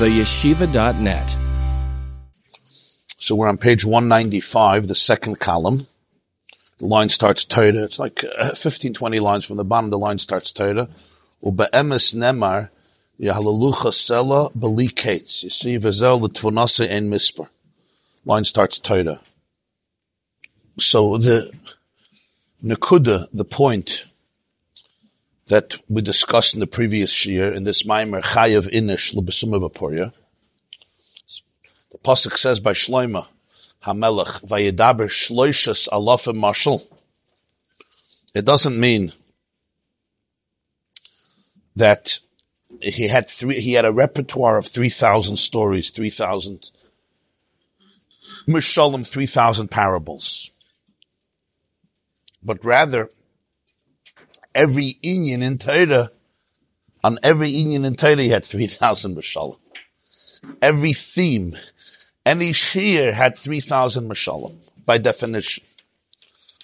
theyeshiva.net. So we're on page 195, the second column. The line starts Torah. It's like uh, 15, 20 lines from the bottom. The line starts Torah. Ube'emes nemar yahalalucha sela kates. You see, l'tvonase en misper. Line starts Torah. So the nakuda, the point that we discussed in the previous year in this Maimer Chayav Inish Lebesuma Baporia. The pasuk says by Shloima Hamelech Vayedaber Shloishas Alafim Mashal. It doesn't mean that he had three. He had a repertoire of three thousand stories, three thousand Mishalim, three thousand parables, but rather every Inyan in Torah, on every Inyan in Torah, he had 3,000 Mashallah. Every theme, any Shir had 3,000 Mashallah, by definition.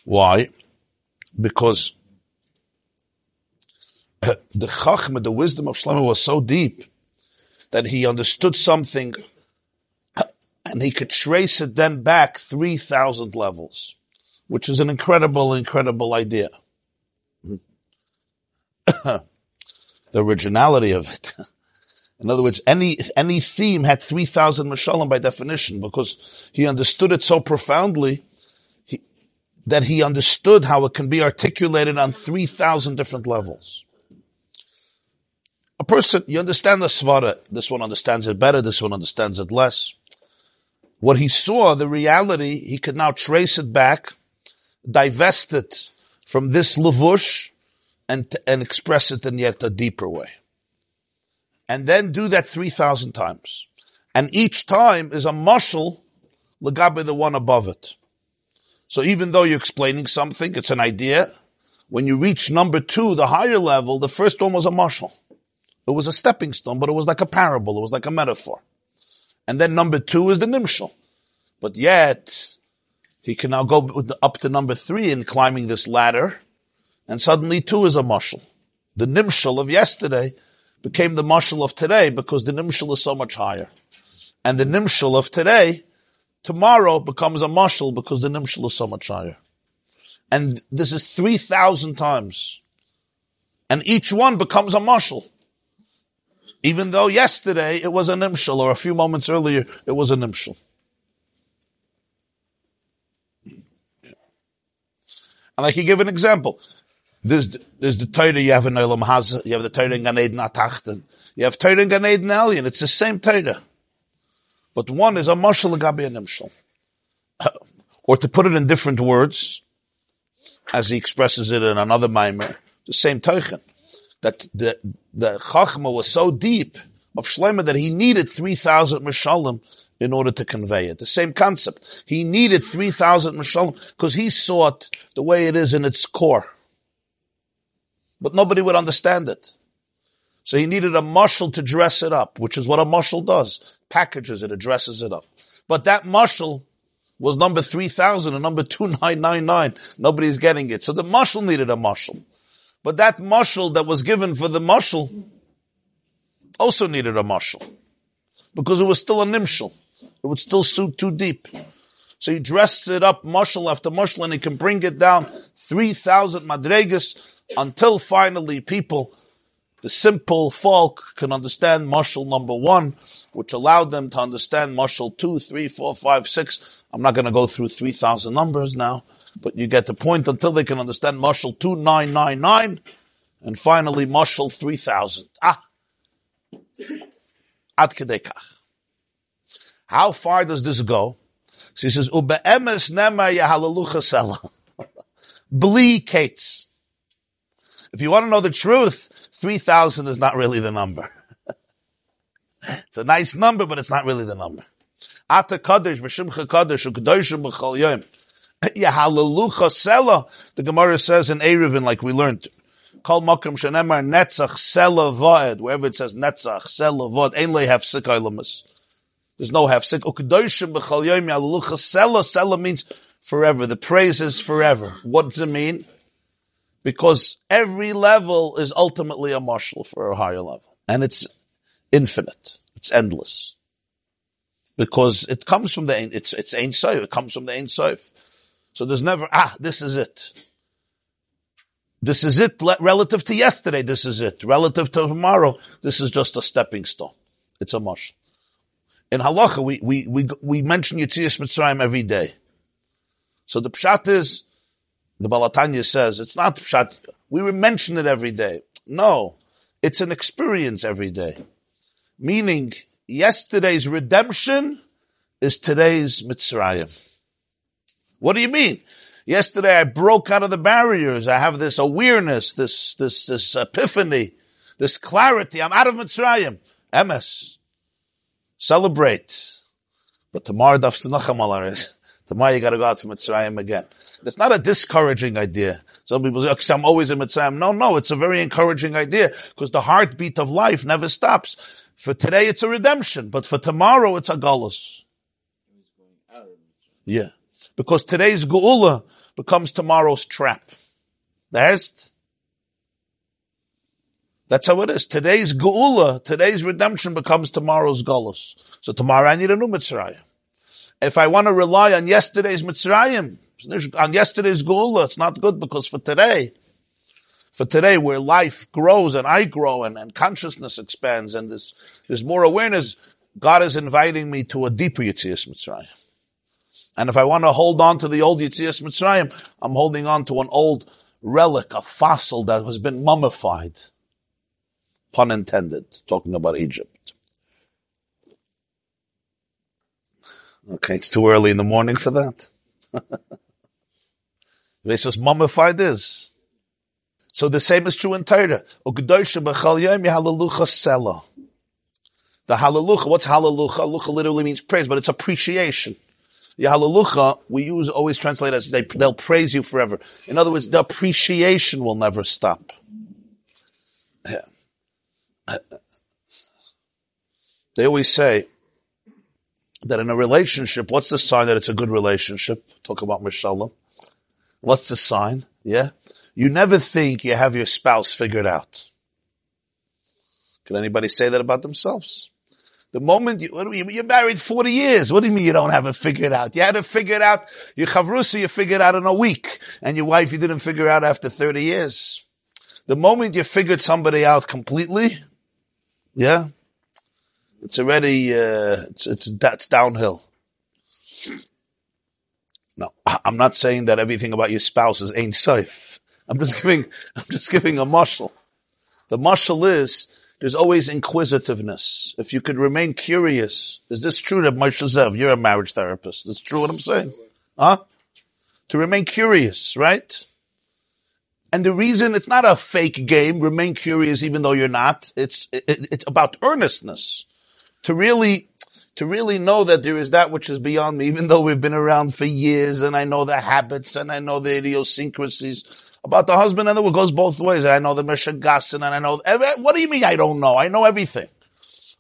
Why? Because the Chachma, the wisdom of Shlomo was so deep that he understood something and he could trace it then back 3,000 levels, which is an incredible, incredible idea. the originality of it. In other words, any, any theme had 3,000 mashalim by definition because he understood it so profoundly he, that he understood how it can be articulated on 3,000 different levels. A person, you understand the svara, this one understands it better, this one understands it less. What he saw, the reality, he could now trace it back, divest it from this lavush, and, and express it in yet a deeper way. And then do that 3,000 times. And each time is a mushal legabe the one above it. So even though you're explaining something, it's an idea. When you reach number two, the higher level, the first one was a mushal. It was a stepping stone, but it was like a parable. It was like a metaphor. And then number two is the nimshal. But yet, he can now go up to number three in climbing this ladder and suddenly two is a mushal. The nimshal of yesterday became the mushal of today because the nimshal is so much higher. And the nimshal of today, tomorrow becomes a mushal because the nimshal is so much higher. And this is 3,000 times. And each one becomes a mushal. Even though yesterday it was a nimshal, or a few moments earlier it was a nimshal. And I can give an example. There's, there's the Torah you have in Olam Hazah, you have the Torah in Gan Eden Atachten, you have Torah in Gan Eden Elyon, it's the same Torah. But one is a Mashal Gabi Nimshal. Or to put it in different words, as he expresses it in another Maimer, the same Teichen. That the, the Chachma was so deep of Shlema that he needed 3,000 Mishalim in order to convey it. The same concept. He needed 3,000 Mishalim because he saw it the way it is in its core but nobody would understand it. So he needed a mushal to dress it up, which is what a mushal does. Packages it, addresses it up. But that mushal was number 3000 and number 2999. Nobody's getting it. So the mushal needed a mushal. But that mushal that was given for the mushal also needed a mushal. Because it was still a nimshal. It would still suit too deep. So he dressed it up mushal after mushal and he can bring it down 3000 madregas until finally people, the simple folk can understand Mushal number one, which allowed them to understand Mushal two, three, four, five, six. I'm not going to go through 3,000 numbers now, but you get the point until they can understand Mushal 2999 and finally Mushal 3000. Ah! Ad kedekach. How far does this go? So he says, Ube'emes nema yahalalucha sela. Bli kates. If you want to know the truth, 3,000 is not really the number. it's a nice number, but it's not really the number. The Gemara says in Eruvin, like we learned, Kol Makam Shanemar Netzach Sela Va'ed, wherever it says Netzach Sela Va'ed, Ein Le Hafsik. There's no Hafsik. Ukdoshim B'chol Yom, Sela, Sela means forever. The praise is forever. What does it mean? Because every level is ultimately a mushal for a higher level. And it's infinite. It's endless. Because it comes from the, it's, it's Ein Sof. It comes from the Ein Sof. So there's never, ah, this is it. This is it relative to yesterday. This is it. Relative to tomorrow, this is just a stepping stone. It's a mush. In halacha, we, we, we, we mention Yitzias Mitzrayim every day. So the pshat is, the Baal HaTanya says, it's not pshat, we mention it every day. No, it's an experience every day. Meaning, yesterday's redemption is today's Mitzrayim. What do you mean? Yesterday I broke out of the barriers. I have this awareness, this, this, this epiphany, this clarity. I'm out of Mitzrayim. Emes. Celebrate. But tomorrow, Dafstanacham is. Tomorrow you gotta go out to Mitzrayim again. It's not a discouraging idea. Some people say, okay, I'm always in Mitzrayim. No, no, it's a very encouraging idea because the heartbeat of life never stops. For today it's a redemption, but for tomorrow it's a galus. Yeah. Because today's geula becomes tomorrow's trap. There's, that's how it is. Today's geula, today's redemption becomes tomorrow's galus. So tomorrow I need a new Mitzrayim. If I want to rely on yesterday's Mitzrayim, on yesterday's Geula, it's not good because for today, for today where life grows and I grow and, and consciousness expands and there's, there's more awareness, God is inviting me to a deeper Yitzias Mitzrayim. And if I want to hold on to the old Yitzias Mitzrayim, I'm holding on to an old relic, a fossil that has been mummified. Pun intended, talking about Egypt. Okay, it's too early in the morning for that. they just mummified this. So the same is true in Torah. The hallelujah, what's hallelujah? Hallelujah literally means praise, but it's appreciation. The hallelujah, we use, always translate as they, they'll praise you forever. In other words, the appreciation will never stop. They always say, that in a relationship, what's the sign that it's a good relationship? Talk about Mishalom. What's the sign? Yeah? You never think you have your spouse figured out. Can anybody say that about themselves? The moment you, you're married 40 years. What do you mean you don't have it figured out? You had it figured out, your chavrusa you figured out in a week, and your wife you didn't figure out after 30 years. The moment you figured somebody out completely, yeah, it's already, uh, it's, it's, that's downhill. No, I'm not saying that everything about your spouse is ain't safe. I'm just giving, I'm just giving a mushal. The mushal is, there's always inquisitiveness. If you could remain curious, is this true that Moshe Zev, you're a marriage therapist. That's true what I'm saying. Huh? To remain curious, right? And the reason it's not a fake game, remain curious even though you're not, it's, it, it's about earnestness to really, to really know that there is that which is beyond me, even though we've been around for years and I know the habits and I know the idiosyncrasies about the husband and the, it goes both ways. I know the Meshagastin and I know, what do you mean I don't know? I know everything.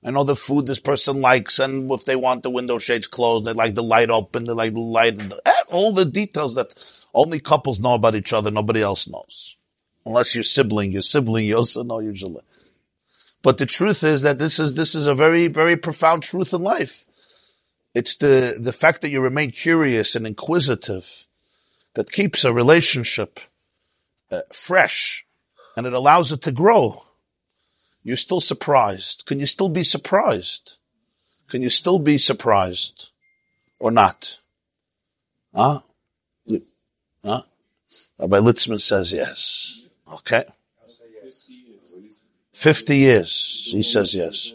I know the food this person likes and if they want the window shades closed, they like the light open, they like the light, eh, all the details that only couples know about each other, nobody else knows. Unless you're sibling, your sibling you also know usually. But the truth is that this is, this is a very, very profound truth in life. It's the, the fact that you remain curious and inquisitive that keeps a relationship uh, fresh and it allows it to grow. You're still surprised. Can you still be surprised? Can you still be surprised or not? Huh? Huh? Rabbi Litzman says yes. Okay. 50 years. He says yes.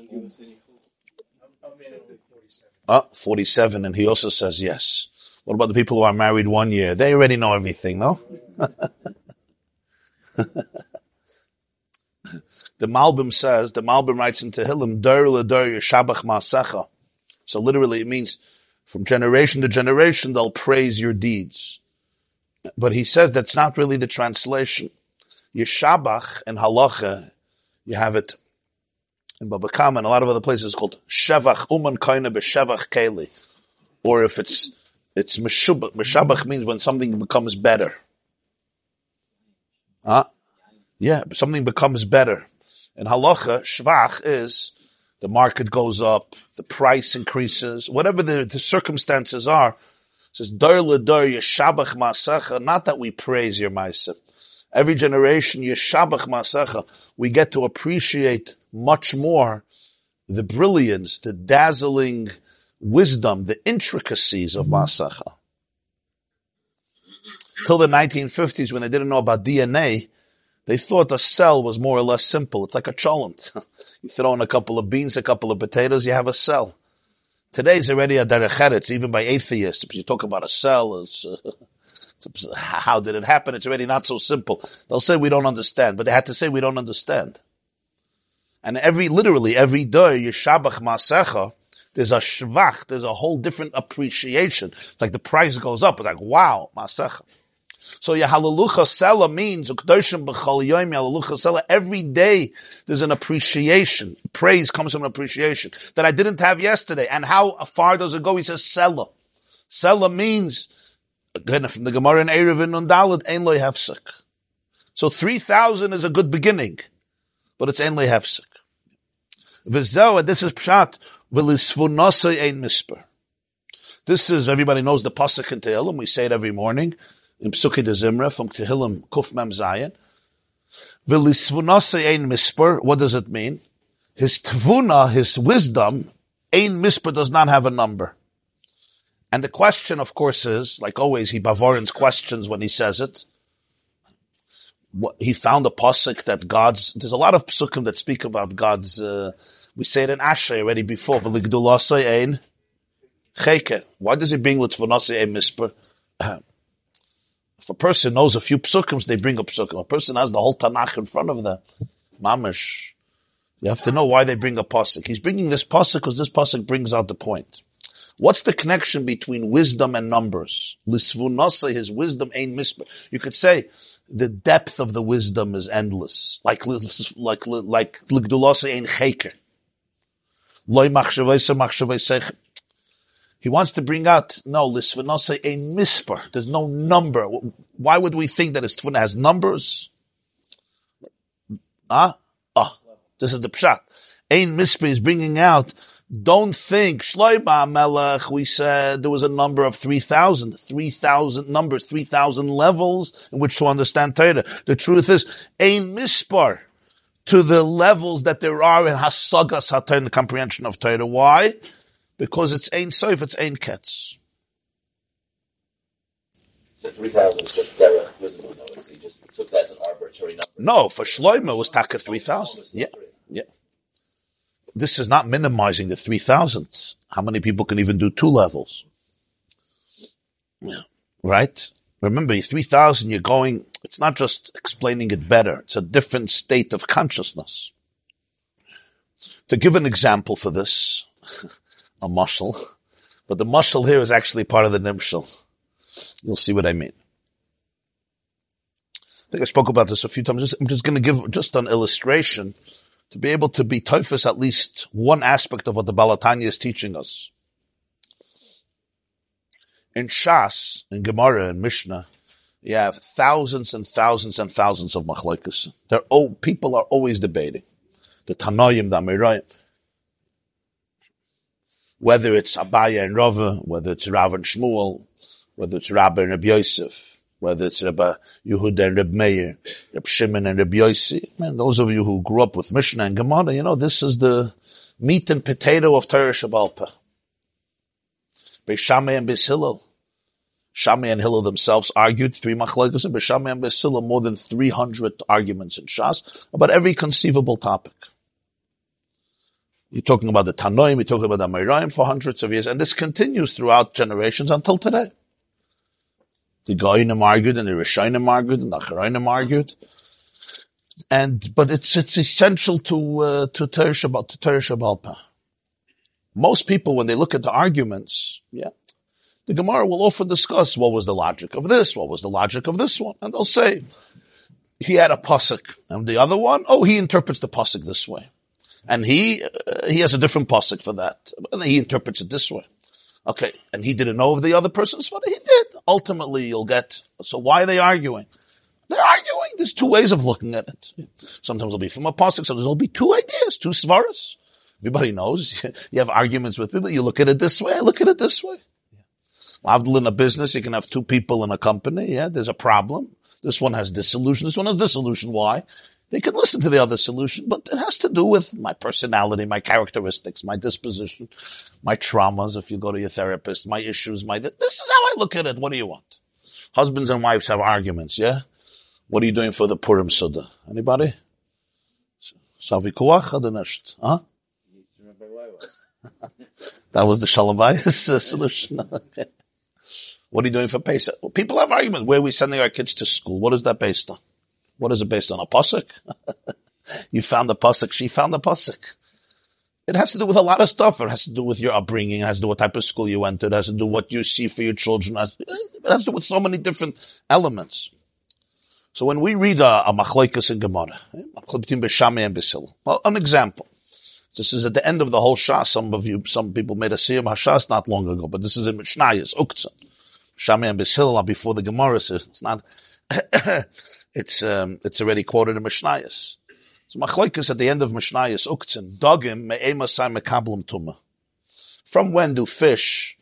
Uh, 47, and he also says yes. What about the people who are married one year? They already know everything, no? the Malbim says, the Malbim writes in Tehillim, Dur l'dur yeshabach ma'asecha. So literally it means, from generation to generation, they'll praise your deeds. But he says that's not really the translation. Yeshabach and halacha you have it in Baba Kama and a lot of other places called Shevach Uman Kaina B'Shevach Keli. Or if it's, it's Meshabach, Meshabach means when something becomes better. Huh? Yeah, something becomes better. In Halacha, Shvach is the market goes up, the price increases, whatever the, the circumstances are. It says, Dar l'dar yeshabach masacha, not that we praise your ma'aseh. Every generation, yeshabach masacha, we get to appreciate much more the brilliance, the dazzling wisdom, the intricacies of masacha. Till the 1950s, when they didn't know about DNA, they thought a cell was more or less simple. It's like a cholent. you throw in a couple of beans, a couple of potatoes, you have a cell. Today's already a derecheretz, even by atheists. If you talk about a cell, it's, uh, how did it happen? It's already not so simple. They'll say we don't understand, but they had to say we don't understand. And every, literally, every day, Yeshabach Masecha, there's a shvach, there's a whole different appreciation. It's like the price goes up. It's like, wow, Masecha. So Yahalalucha Sela means every day there's an appreciation. Praise comes from an appreciation that I didn't have yesterday. And how far does it go? He says Sela. Sela means again from the Gemara in Eruvin and Dalit, Ein Loy Hefsek. So three thousand is a good beginning, but it's Ein Loy Hefsek. V'zeh, and this is Pshat, v'lisvunasei ein misper. This is, everybody knows the Pasuk in Tehillim, we say it every morning in Psuki de Zimra from Tehillim Kuf Mem Zayin. V'lisvunase ein misper, what does it mean? His tvuna, his wisdom, ein misper does not have a number. And the question, of course, is, like always, he Bavorins questions when he says it. What, he found a pasuk that God's, there's a lot of psukim that speak about God's, uh, we say it in Ashrei already before, ein. Why does he bring ein misper? If a person knows a few psukim, they bring up psukim. A person has the whole Tanakh in front of them. Mamish. You have to know why they bring a pasuk. He's bringing this pasuk because this pasuk brings out the point. What's the connection between wisdom and numbers? Lisvunasa, his wisdom ain't misper. You could say the depth of the wisdom is endless. Like, like, like, like, ain't cheker. Machshavaysa he wants to bring out, no, lisvanose a misper. There's no number. Why would we think that his tefuna has numbers? Ah, ah, this is the pshat. Ein misper is bringing out, don't think, Shloima Melech, we said there was a number of 3,000, 3,000 numbers, 3,000 levels in which to understand Torah. The truth is, ein mispar to the levels that there are in Hasagas HaTorah, the comprehension of Torah. Why? because it's Ein Sof, it's Ein Ketz. So 3,000 is just derech wisdom, He just took that as an arbitrary number. No, for Shloimo it was Taka 3,000. Yeah, yeah. This is not minimizing the 3,000. How many people can even do two levels? Yeah. Right? Remember, 3,000, you're going, it's not just explaining it better. It's a different state of consciousness. To give an example for this, a mushal, but the mushal here is actually part of the nimshal. You'll see what I mean. I think I spoke about this a few times. I'm just going to give just an illustration to be able to be typhus at least one aspect of what the Baal HaTanya is teaching us. In Shas, in Gemara, and Mishnah, you have thousands and thousands and thousands of machlokes. They're oh, people are always debating. The Tanoim, the Amoraim whether it's Abaya and Rava, whether it's Rav and Shmuel, whether it's Rabbi and Rabbi Yosef, whether it's Rabbi Yehuda and Rabbi Meir, Rabbi Shimon and Rabbi Yossi. Man, those of you who grew up with Mishnah and Gemara, you know, this is the meat and potato of Torah Shabbalpa. Beishamay and Beis. Shammai and Hillel themselves argued three machlokes, and Beishamay and Hillel more than 300 arguments in Shas about every conceivable topic. You're talking about the Tanoim, you're talking about the Amoraim for hundreds of years, and this continues throughout generations until today. The Geonim argued, and the Rishonim argued, and the Acharonim argued. And, but it's, it's essential to, uh, to Torah Shabbat, to Torah. Most people, when they look at the arguments, yeah, the Gemara will often discuss what was the logic of this, what was the logic of this one, and they'll say, he had a pasuk, and the other one, oh, he interprets the pasuk this way. And he, uh, he has a different pasuk for that. And he interprets it this way. Okay. And he didn't know of the other person's father. He did. Ultimately, you'll get, so why are they arguing? They're arguing. There's two ways of looking at it. Sometimes it'll be from a pasuk. Sometimes it'll be two ideas, two svaras. Everybody knows. You have arguments with people. You look at it this way. I look at it this way. Avdil in a business, you can have two people in a company. Yeah, there's a problem. This one has this solution. This one has this solution. Why? They can listen to the other solution, but it has to do with my personality, my characteristics, my disposition, my traumas. If you go to your therapist, my issues, my, this is how I look at it. What do you want? Husbands and wives have arguments. Yeah. What are you doing for the Purim Suda? Anybody? Savikuach or Huh? that was the Shalom Bayis solution. What are you doing for Pesach? Well, people have arguments. Where are we sending our kids to school? What is that based on? What is it based on? A pasuk? you found the pasuk. She found the pasuk. It has to do with a lot of stuff. It has to do with your upbringing. It has to do what type of school you went to. It has to do what you see for your children. It has to do with so many different elements. So when we read a, a in Gemara, eh, well, an example. This is at the end of the whole Shas. Some of you, some people made a Siyum HaShas not long ago, but this is in Mishnayos, Uktzin. Shami and Basil before the Gemara, so it's not, it's, um, it's already quoted in Mishnayos. So Machlaikas at the end of Mishnayos, Uktzin, Dogim me'emasai mekablam tumah. From when do fish,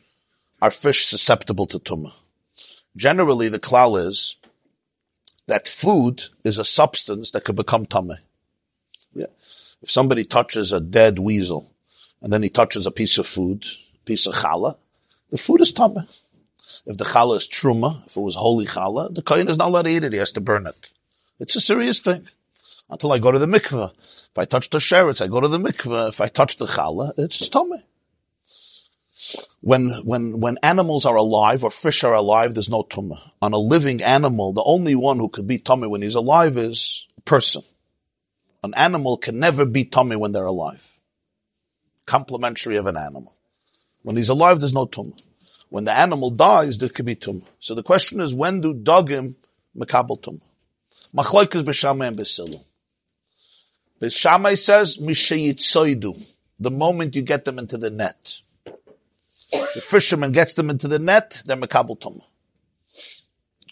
are fish susceptible to tumah? Generally, the klal is that food is a substance that could become tumah. Yeah. If somebody touches a dead weasel, and then he touches a piece of food, piece of challah, the food is tumah. If the challah is truma, if it was holy challah, the kohen is not allowed to eat it. He has to burn it. It's a serious thing. Until I go to the mikveh. If I touch the sheretz, I go to the mikveh. If I touch the challah, it's tummy. When, when, when animals are alive or fish are alive, there's no tumah. On a living animal, the only one who could be tummy when he's alive is a person. An animal can never be tummy when they're alive. Complementary of an animal. When he's alive, there's no tumah. When the animal dies, there could be. So the question is, when do dogim makabel tum? Machloikas b'shamay and b'silu. B'shamay says, mishayitzoidu. The moment you get them into the net. The fisherman gets them into the net, they're makabel tum.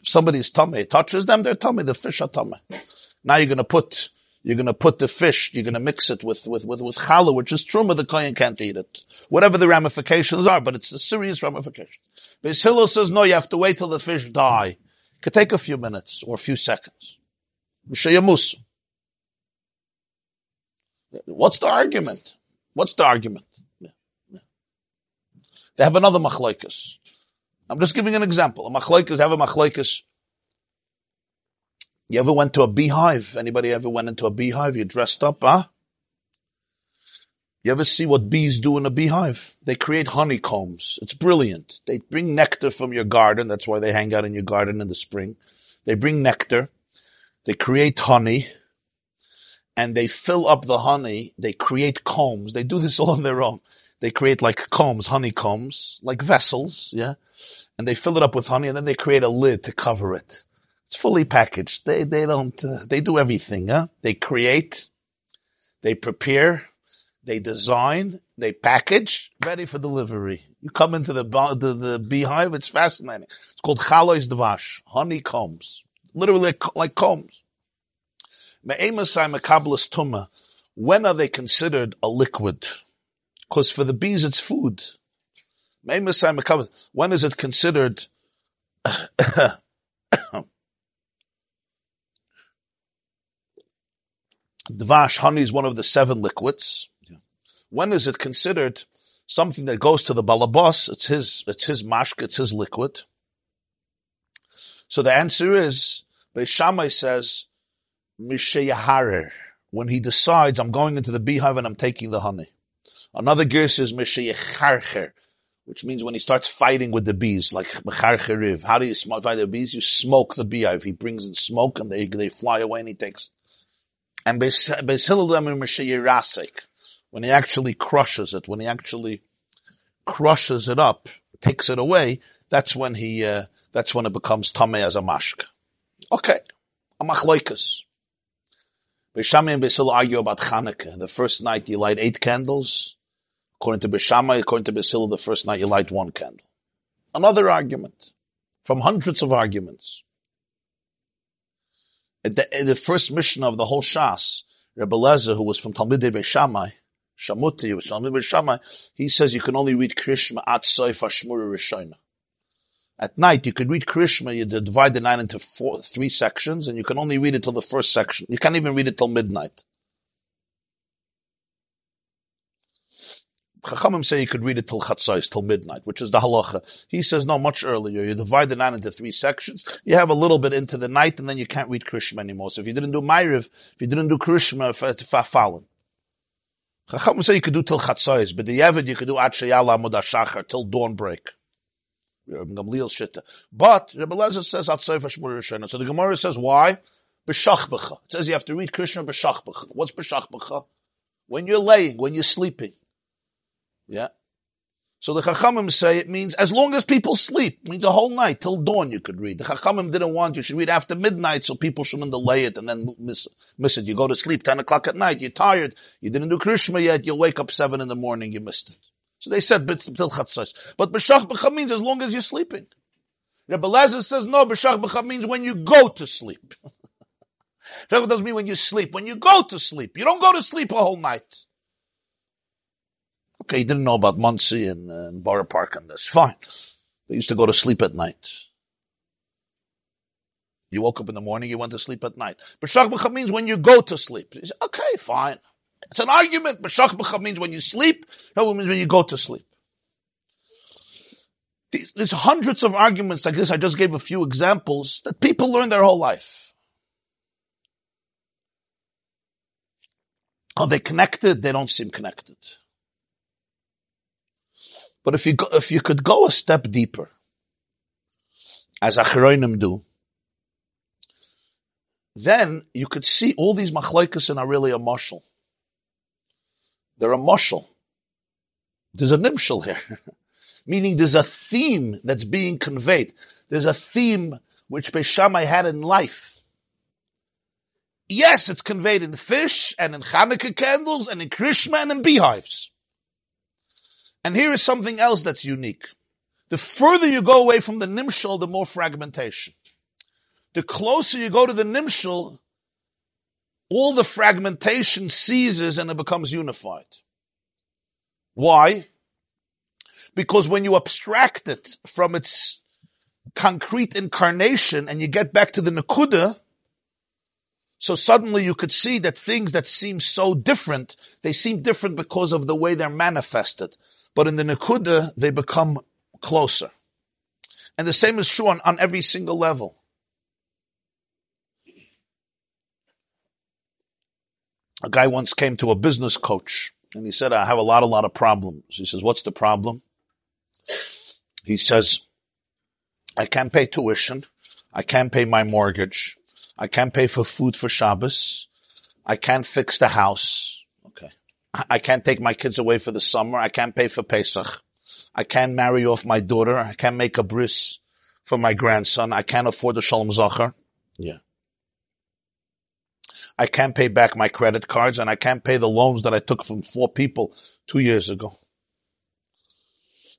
If somebody's tummy touches them, they're tummy. The fish are tummy. Now you're going to put you're going to put the fish, you're going to mix it with, with, with, with challah, which is truma, the kohen can't eat it. Whatever the ramifications are, but it's a serious ramification. Beis Hillel says, no, you have to wait till the fish die. It could take a few minutes or a few seconds. What's the argument? What's the argument? They have another machlaikas. I'm just giving an example. A machlaikas, have a machlaikas you ever went to a beehive? Anybody ever went into a beehive? You dressed up, huh? You ever see what bees do in a beehive? They create honeycombs. It's brilliant. They bring nectar from your garden. That's why they hang out in your garden in the spring. They bring nectar. They create honey and they fill up the honey. They create combs. They do this all on their own. They create like combs, honeycombs, like vessels, yeah? And they fill it up with honey and then they create a lid to cover it. It's fully packaged. They, they don't, uh, they do everything, huh? They create, they prepare, they design, they package, ready for delivery. You come into the, the, the beehive, it's fascinating. It's called chalois dvash, honeycombs. Literally like, combs. When are they considered a liquid? Because for the bees, it's food. When is it considered Dvash, honey is one of the seven liquids. When is it considered something that goes to the balabas? It's his, it's his mashka, it's his liquid. So the answer is, Beis Shammai says, Mishayaharer, when he decides, I'm going into the beehive and I'm taking the honey. Another gear says Mishayacharcher, which means when he starts fighting with the bees, like Mecharcheriv. How do you fight the bees? You smoke the beehive. He brings in smoke and they, they fly away and he takes and when he actually crushes it, when he actually crushes it up, takes it away, that's when he, uh, that's when it becomes tameh as a mashk. Okay. A machloikas. Beishamai and Beisil argue about Chanukah. The first night you light eight candles. According to Beishamai, according to Beisil, the first night you light one candle. Another argument. From hundreds of arguments the, the first mission of the whole Shas, Rebbe Lezer, who was from Talmidei Beishamai, Shamuti, Shammai, he says you can only read Krishma at Soif Ashmura Rishona. At night, you could read Krishma, you divide the night into four, three sections, and you can only read it till the first section. You can't even read it till midnight. Chachamim say you could read it till chatzais, till midnight, which is the halacha. He says no, much earlier. You divide the night into three sections. You have a little bit into the night, and then you can't read Krishma anymore. So if you didn't do Ma'ariv, if you didn't do Krishma, fallen. Chachamim say you could do till chatzais, but the Yevid you could do Atshayala Amud till dawn break. But Rebbe Lezer says Shmur So the Gemara says why? B'shachbecha. It says you have to read Krishma b'shachbecha. What's b'shachbecha? When you're laying, when you're sleeping. Yeah. So the Chachamim say it means as long as people sleep, it means a whole night till dawn you could read. The Chachamim didn't want you should read after midnight so people shouldn't delay it and then miss, miss it. You go to sleep 10 o'clock at night, you're tired, you didn't do Krishma yet, you'll wake up 7 in the morning, you missed it. So they said till chatzos. But b'shach b'cha means as long as you're sleeping. Rebbe Lezer says no, b'shach b'cha means when you go to sleep. That doesn't mean when you sleep. When you go to sleep, you don't go to sleep a whole night. Okay, you didn't know about Monsey and, uh, Borough Park and this. Fine. They used to go to sleep at night. You woke up in the morning, you went to sleep at night. B'shach b'cha means when you go to sleep. Okay, fine. It's an argument. B'shach means when you sleep. No, means when you go to sleep. There's hundreds of arguments like this. I just gave a few examples that people learn their whole life. Are they connected? They don't seem connected. But if you go, if you could go a step deeper, as Achroinim do, then you could see all these machlaikas are really a mushal. They're a mushal. There's a nimshal here. Meaning there's a theme that's being conveyed. There's a theme which Beishamai had in life. Yes, it's conveyed in fish and in Hanukkah candles and in Krishma and in beehives. And here is something else that's unique. The further you go away from the nimshal, the more fragmentation. The closer you go to the nimshal, all the fragmentation ceases and it becomes unified. Why? Because when you abstract it from its concrete incarnation and you get back to the Nakuda, so suddenly you could see that things that seem so different, they seem different because of the way they're manifested. But in the Nakuda, they become closer. And the same is true on, on every single level. A guy once came to a business coach and he said, I have a lot, a lot of problems. He says, what's the problem? He says, I can't pay tuition. I can't pay my mortgage. I can't pay for food for Shabbos. I can't fix the house. I can't take my kids away for the summer. I can't pay for Pesach. I can't marry off my daughter. I can't make a bris for my grandson. I can't afford the Shalom Zachar. Yeah. I can't pay back my credit cards and I can't pay the loans that I took from four people two years ago.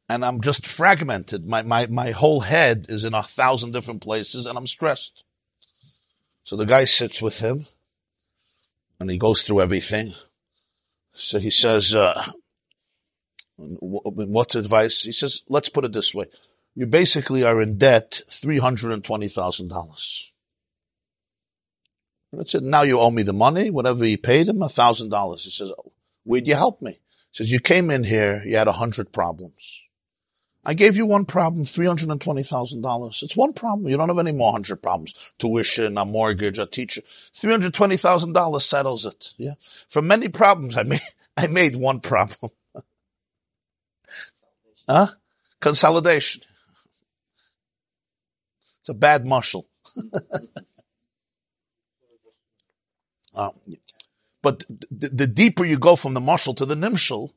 And I'm just fragmented. My, my, my whole head is in a thousand different places and I'm stressed. So the guy sits with him and he goes through everything. So he says, uh, what's advice? He says, let's put it this way. You basically are in debt $320,000. I said, now you owe me the money, whatever you paid him, a thousand dollars. He says, where'd you help me? He says, you came in here, you had a hundred problems. I gave you one problem, $320,000. It's one problem. You don't have any more hundred problems. Tuition, a mortgage, a teacher. $320,000 settles it. Yeah. For many problems, I made, I made one problem. huh? Consolidation. It's a bad mushal. Uh, but the, the, deeper you go from the mushal to the nimshal,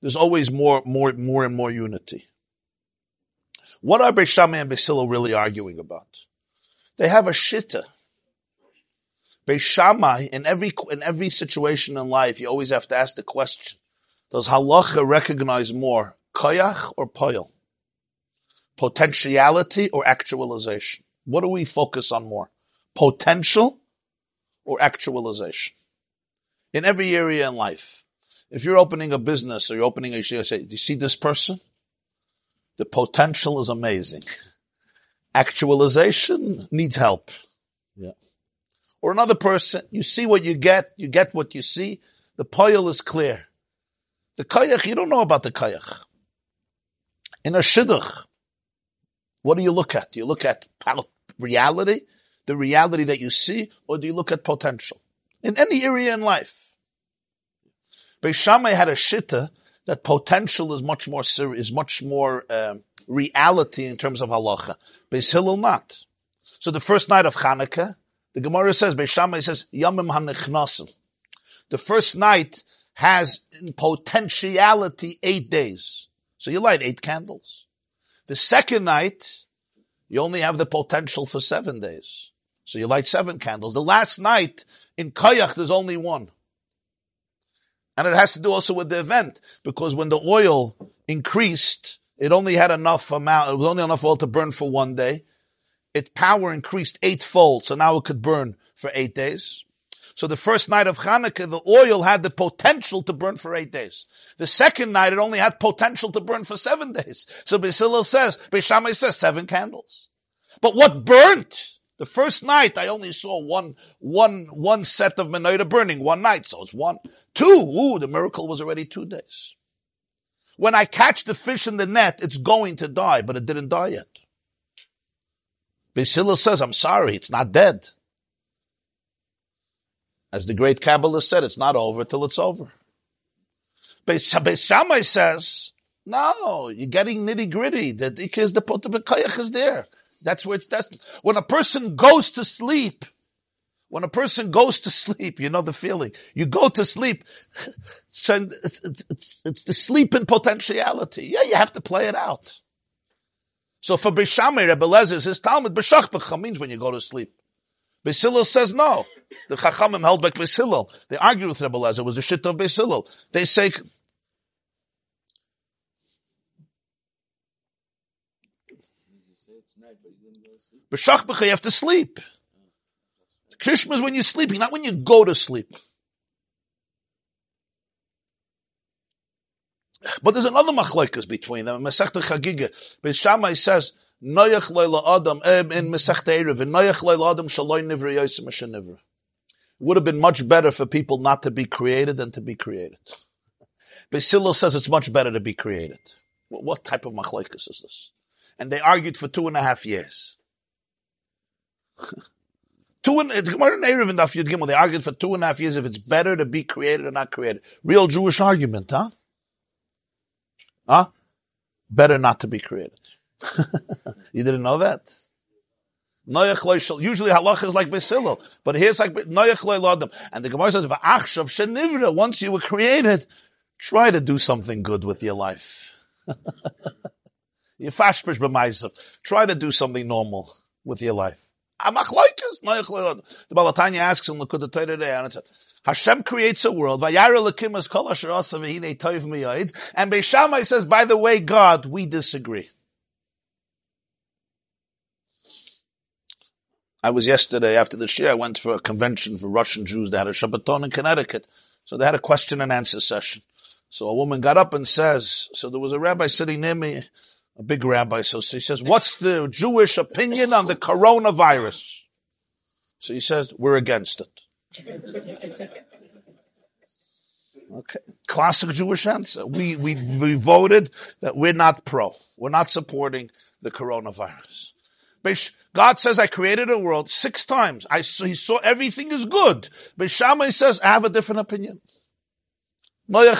there's always more, more, more and more unity. What are Beishamai and Beisilo really arguing about? They have a shitta. Beishamai, in every, in every situation in life, you always have to ask the question, does halacha recognize more koyach or poil? Potentiality or actualization? What do we focus on more? Potential or actualization. In every area in life. If you're opening a business or you're opening a yeshiva, say, do you see this person? The potential is amazing. Actualization needs help. Yeah. Or another person, you see what you get, you get what you see, the poil is clear. The kayach, you don't know about the kayach. In a shidduch, what do you look at? Do you look at reality, the reality that you see, or do you look at potential? In any area in life. Beis Shammai had a shitta that potential is much more is much more um, reality in terms of halacha. Beis Hillel not. So the first night of Hanukkah, the Gemara says, Beis Shammai says, Yamim hanichnasim. The first night has in potentiality eight days. So you light eight candles. The second night, you only have the potential for seven days. So you light seven candles. The last night in Kayach, there's only one. And it has to do also with the event, because when the oil increased, it only had enough amount, it was only enough oil to burn for one day. Its power increased eightfold, so now it could burn for eight days. So the first night of Hanukkah, the oil had the potential to burn for eight days. The second night, it only had potential to burn for seven days. So Basil says, Beishamai says seven candles. But what burnt? The first night, I only saw one, one, one set of menorah burning, one night, so it's one. Two, ooh, the miracle was already two days. When I catch the fish in the net, it's going to die, but it didn't die yet. Basil says, I'm sorry, it's not dead. As the great Kabbalist said, it's not over till it's over. Beis Shammai says, no, you're getting nitty gritty. The because the potapekayach is there. That's where it's destined. When a person goes to sleep, when a person goes to sleep, you know the feeling. You go to sleep. It's, it's, it's, it's the sleep in potentiality. Yeah, you have to play it out. So for Bishamir, Rebbe Lezer, his Talmud, B'shachbecha means when you go to sleep. Beis says no. The Chachamim held back Beis They argue with Rebbe Lezer. It was a shit of Beis They say, B'shachbecha, you have to sleep. Krishma is when you're sleeping, not when you go to sleep. But there's another machlokes between them. Masechta Chagiga. Beis Shammai says Noyach loyla adam in Masech Erev, and Noyach loyla adam shaloi nivra yosim nivra. Would have been much better for people not to be created than to be created. Basil says it's much better to be created. What type of machlekes is this? And they argued for two and a half years. Two and the Gemara Eruvin Daf Yud Gimel. They argued for two and a half years if it's better to be created or not created. Real Jewish argument, huh? Huh? Better not to be created. you didn't know that? Usually halacha is like Basilil, but here's like Noyach Lodam. And the Gemara says, V'achshav shenivra, once you were created, try to do something good with your life. you fashpish b'maisav. Try to do something normal with your life. The Baal HaTanya asks him, the Torah today, and it says, Hashem creates a world. And Beishamai says, by the way, God, we disagree. I was yesterday after the year, I went for a convention for Russian Jews. They had a Shabbaton in Connecticut. So they had a question and answer session. So a woman got up and says, so there was a rabbi sitting near me, a big rabbi. So he says, what's the Jewish opinion on the coronavirus? So he says, we're against it. Okay. Classic Jewish answer. We, we, we voted that we're not pro. We're not supporting the coronavirus. God says, I created a world six times. I saw, he saw everything is good. But Shammai says, I have a different opinion. Said,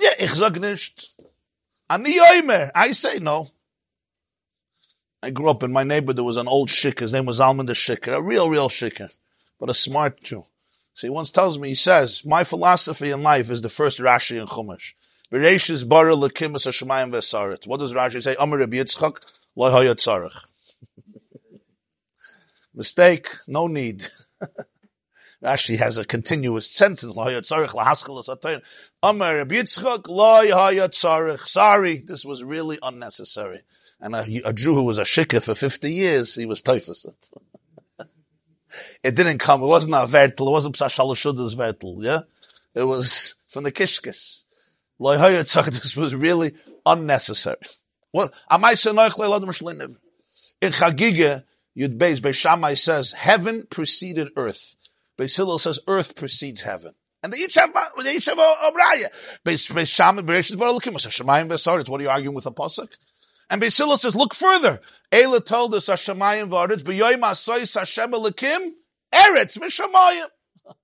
yeah, ich sag nicht. I say no. I grew up in my neighborhood, there was an old shikr. His name was Alman the Shikr, a real, real shikr, but a smart Jew. So he once tells me, he says, my philosophy in life is the first Rashi in Chumash. What does Rashi say? Mistake, no need. Rashi has a continuous sentence. Sorry, this was really unnecessary. And a, a Jew who was a shikah for 50 years, he was typhus. it didn't come. It wasn't a vertel. It wasn't psashalashudas vertel. Yeah, it was from the kishkis. This was really unnecessary. What? In Chagiga, Yud Beis Shammai says, heaven preceded earth. Beis Hillel says, earth precedes heaven. And they each have, they each have a, a braya. Beis, Shammai, Beis Shammai, Shemayim Vesaritz. What are you arguing with a pasuk? And Beis Hillel says, look further. Ela told us, Hashemayim Varitz, B'yoyim Asoyis Hashem Elikim, Eretz Mishamayim.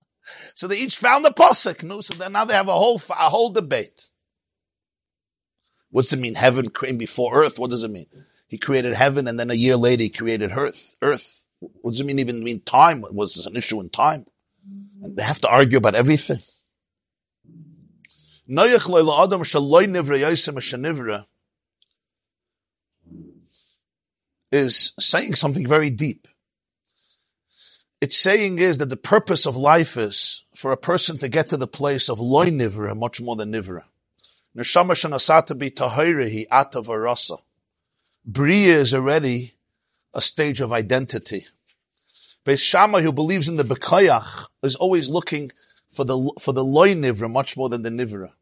So they each found the pasuk. No, so now they have a whole a whole debate. What's it mean? Heaven came before earth. What does it mean? He created heaven, and then a year later he created earth. Earth. What does it mean? Even mean time? Was this an issue in time? And they have to argue about everything. Is saying something very deep its saying is that the purpose of life is for a person to get to the place of loy nivra much more than nivra. Neshama shanasata be tahirihi atavarasa. Bria is already a stage of identity. Beis Shammai, who believes in the Bekoyach, is always looking for the, for the loy nivra much more than the nivra.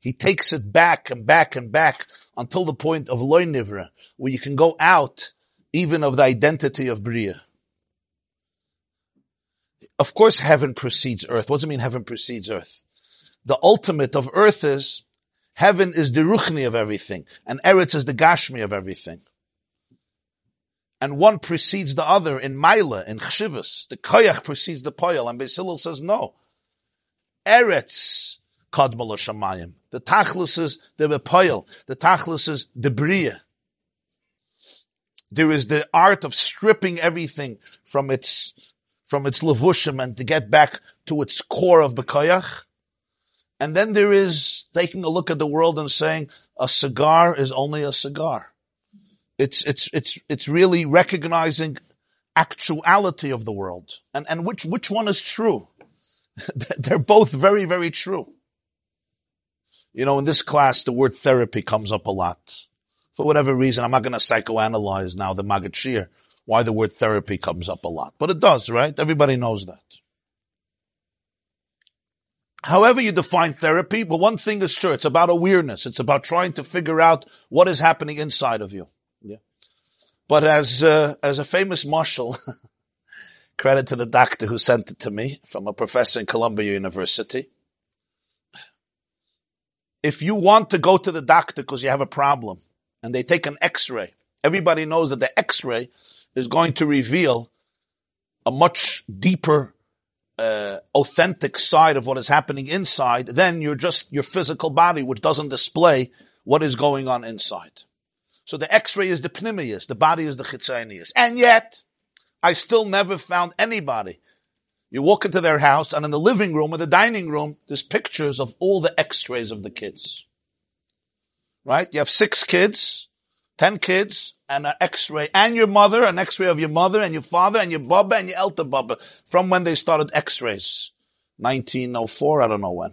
He takes it back and back and back until the point of loy nivra, where you can go out even of the identity of Bria. Of course, heaven precedes earth. What does it mean heaven precedes earth? The ultimate of earth is heaven is the ruchni of everything, and Eretz is the gashmi of everything. And one precedes the other in Maila, in Chshivas. The Koyach precedes the Poyal, and Beis Hillel says no. Eretz kadmal shamayim. The Tachlis is the Bepoyal. The Tachlis is the Bria. There is the art of stripping everything from its from its levushim and to get back to its core of Bekoyach. And then there is taking a look at the world and saying a cigar is only a cigar. It's, it's, it's, it's really recognizing actuality of the world. And, and which, which one is true? They're both very, very true. You know, in this class, the word therapy comes up a lot. For whatever reason, I'm not going to psychoanalyze now the Maggid Shiur why the word therapy comes up a lot. But it does, right? Everybody knows that. However you define therapy, but one thing is sure, it's about awareness. It's about trying to figure out what is happening inside of you. But as, uh, as a famous mashal, credit to the doctor who sent it to me from a professor in Columbia University. If you want to go to the doctor because you have a problem and they take an x-ray, everybody knows that the x-ray is going to reveal a much deeper, uh, authentic side of what is happening inside than your just your physical body, which doesn't display what is going on inside. So the X-ray is the pnimius, the body is the chitzonius, and yet I still never found anybody. You walk into their house, and in the living room or the dining room, there's pictures of all the X-rays of the kids. Right? You have six kids, ten kids, and an x-ray, and your mother, an x-ray of your mother, and your father, and your baba, and your elder baba, from when they started x-rays. 1904, I don't know when.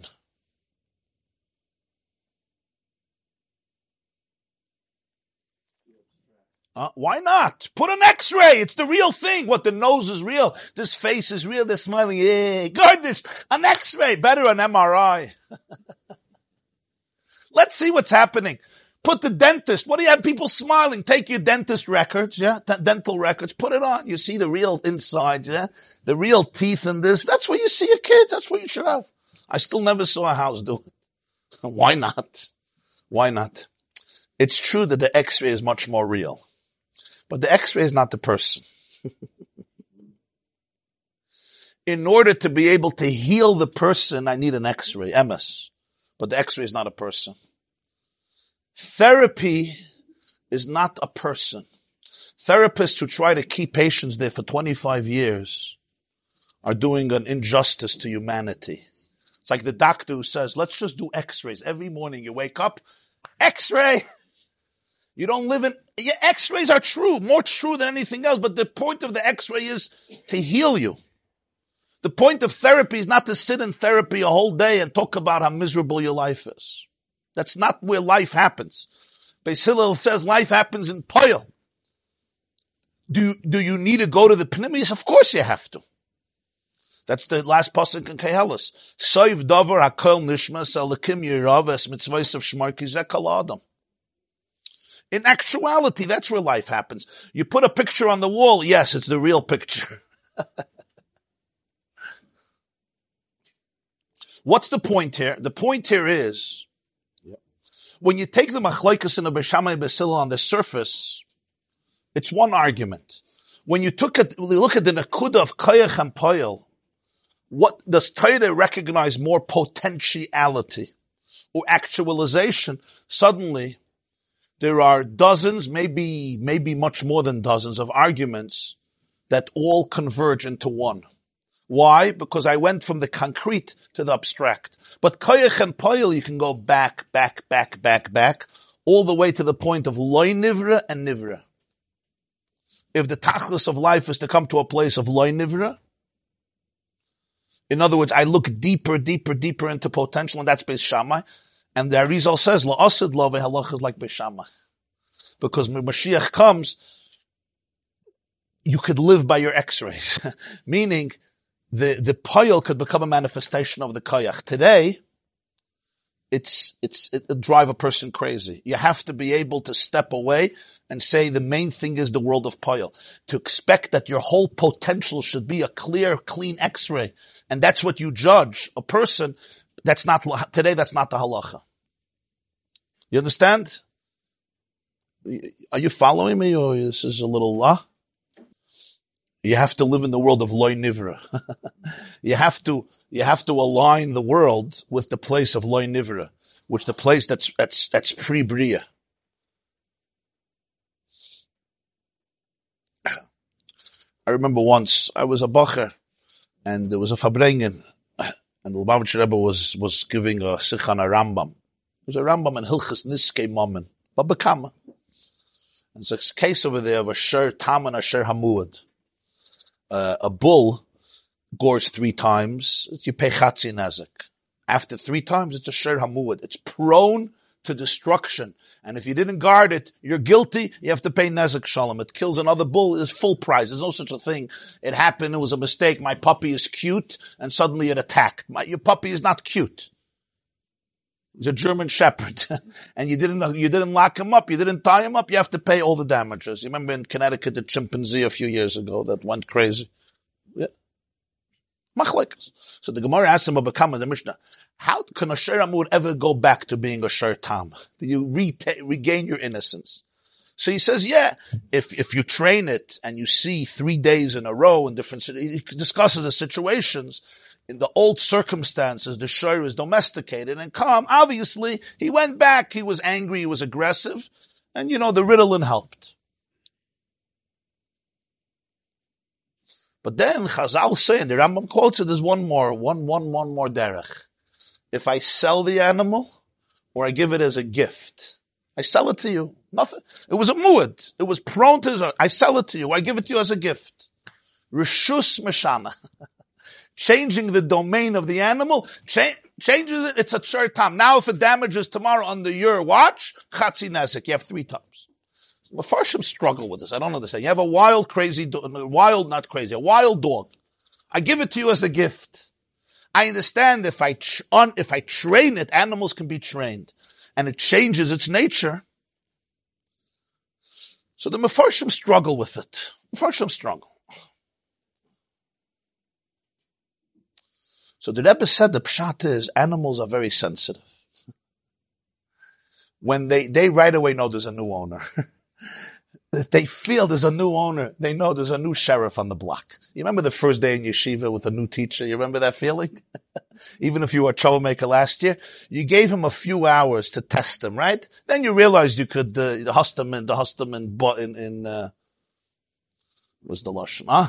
Uh, why not? Put an x-ray. It's the real thing. What, the nose is real. This face is real. They're smiling. Goodness. An x-ray. Better an MRI. Let's see what's happening. Put the dentist. What do you have people smiling? Take your dentist records, yeah, D- dental records. Put it on. You see the real insides, yeah, the real teeth in this. That's where you see a kid. That's what you should have. I still never saw a house do it. Why not? Why not? It's true that the X-ray is much more real, but the X-ray is not the person. In order to be able to heal the person, I need an X-ray, MS. But the X-ray is not a person. Therapy is not a person. Therapists who try to keep patients there for 25 years are doing an injustice to humanity. It's like the doctor who says, let's just do x-rays. Every morning you wake up, x-ray. You don't live in, yeah, x-rays are true, more true than anything else, but the point of the x-ray is to heal you. The point of therapy is not to sit in therapy a whole day and talk about how miserable your life is. That's not where life happens. Beis Hillel says life happens in Poil. Do, do you need to go to the Pnimius? Of course you have to. That's the last pasuk in Koheles. Soiv davar hakol nishmas alakim yirav es of shmar adam. In actuality, that's where life happens. You put a picture on the wall, yes, it's the real picture. What's the point here? The point here is, when you take the machlaikas and the Beshamai Beis Hillel on the surface, it's one argument. When you took it, look at the nakuda of koyach and poil, what does Torah recognize more potentiality or actualization? Suddenly, there are dozens, maybe, maybe much more than dozens of arguments that all converge into one. Why? Because I went from the concrete to the abstract. But koyach and poil, you can go back, back, back, back, back, all the way to the point of loy nivra and nivra. If the tachlis of life is to come to a place of loy nivra, in other words, I look deeper, deeper, deeper into potential, and that's Beis Shammai. And the Arizal says, "La La'asid lo halach is like Beis Shammai. Because when Mashiach comes, you could live by your x-rays. Meaning, the, the poil could become a manifestation of the koyach. Today, it's, it's, it'll drive a person crazy. You have to be able to step away and say the main thing is the world of poil. To expect that your whole potential should be a clear, clean x-ray. And that's what you judge a person. That's not, today that's not the halacha. You understand? Are you following me or this is a little law? You have to live in the world of loy nivra. you have to, you have to align the world with the place of loy nivra, which the place that's, that's, that's pre-bria. I remember once I was a bacher and there was a Farbrengen and the Lubavitcher Rebbe was, was giving a Sichan a Rambam. It was a Rambam in Hilchas Niske Mammon, but Bekama. And it's a case over there of a Sher Tam and a Sher Hamuad. Uh, a bull gores three times, you pay Chatzi Nazik. After three times, it's a Sher Hamuad. It's prone to destruction. And if you didn't guard it, you're guilty. You have to pay nezek shalom. It kills another bull. It's full price. There's no such a thing. It happened. It was a mistake. My puppy is cute, and suddenly it attacked. My, your puppy is not cute. He's a German Shepherd, and you didn't you didn't lock him up. You didn't tie him up. You have to pay all the damages. You remember in Connecticut the chimpanzee a few years ago that went crazy. Yeah. Machlekes. So the Gemara asked him about the Mishnah. How can a Sher Amud ever go back to being a Sher Tam? Do you re- regain your innocence? So he says, yeah, if, if you train it and you see three days in a row in different, he discusses the situations. In the old circumstances, the Shur is domesticated and calm. Obviously, he went back. He was angry. He was aggressive. And you know, the Ritalin helped. But then Chazal say, and the Rambam quotes it, there's one more, one, one, one more derech if I sell the animal or I give it as a gift. I sell it to you. Nothing. It was a muad. It was prone to, I sell it to you. I give it to you as a gift. Rishus Meshana. Changing the domain of the animal, cha- changes it, it's a short time. Now if it damages tomorrow under your watch, chatzi nezik, you have three times. Mepharshim struggle with this. I don't understand. You have a wild, crazy, wild, not crazy, a wild dog. I give it to you as a gift. I understand if I on, if I train it, animals can be trained, and it changes its nature. So the Mefarshim struggle with it. Mefarshim struggle. So the Rebbe said the pshat is animals are very sensitive. When they, they right away know there's a new owner. they feel there's a new owner. They know there's a new sheriff on the block. You remember the first day in yeshiva with a new teacher? You remember that feeling? Even if you were a troublemaker last year, you gave him a few hours to test him, right? Then you realized you could, uh, the hustam and the hustam in, in, in, uh, was the lashon, huh?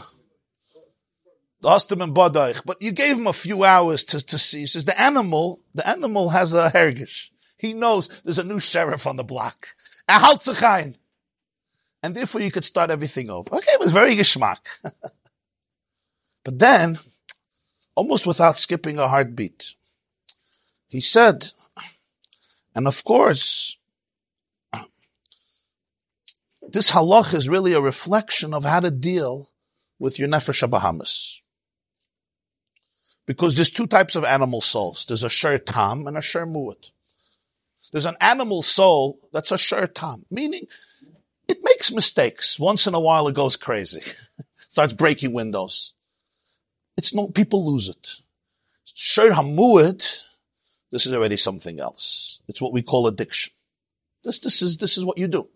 The hustam and badaich. But you gave him a few hours to, to see. He says the animal, the animal has a hergish. He knows there's a new sheriff on the block. A haltzachain and therefore you could start everything over. Okay, it was very geschmack. but then, almost without skipping a heartbeat, he said, and of course, this halach is really a reflection of how to deal with your nefesh Bahamas. Because there's two types of animal souls. There's a sher tam and a sher mu'at. There's an animal soul that's a sher tam, meaning it makes mistakes. Once in a while it goes crazy. Starts breaking windows. It's no, people lose it. Sher hamu'at, this is already something else. It's what we call addiction. This, this is, this is what you do.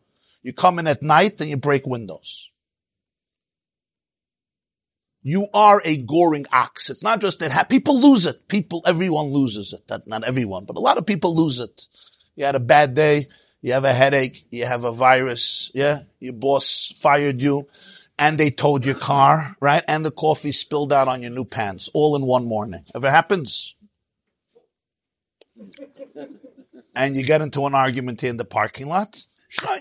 You come in at night and you break windows. You are a goring ox. It's not just that ha- people lose it. People, everyone loses it. Not everyone, but a lot of people lose it. You had a bad day. You have a headache. You have a virus. Yeah. Your boss fired you and they towed your car, right? And the coffee spilled out on your new pants all in one morning. Ever happens? And you get into an argument in the parking lot.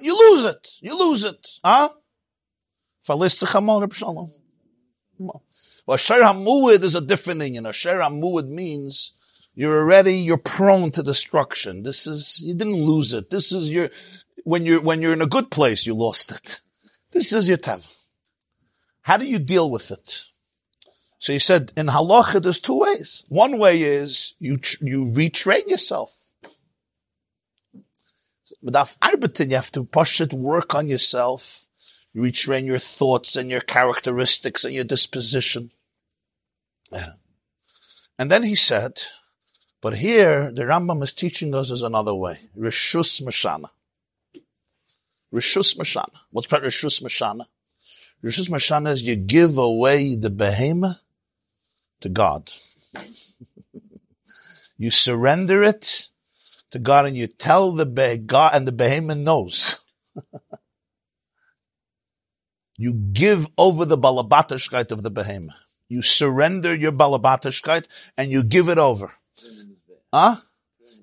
You lose it. You lose it. Huh? Well, Asher Hamuid is a different thing. Asher Hamuid means you're already, you're prone to destruction. This is, you didn't lose it. This is your, when you're, when you're in a good place, you lost it. This is your tav. How do you deal with it? So you said in halacha, there's two ways. One way is you, you retrain yourself. But you have to push it, work on yourself retrain your thoughts and your characteristics and your disposition. Yeah. And then he said, but here the Rambam is teaching us is another way. Rishus Mashana. Rishus Mashana. What's part Rishus Mashana? Rishus Mashana is you give away the behemoth to God. you surrender it to God and you tell the be- God and the behemoth knows. You give over the balabatashkeit of the behemoth. You surrender your balabatashkeit and you give it over. Huh?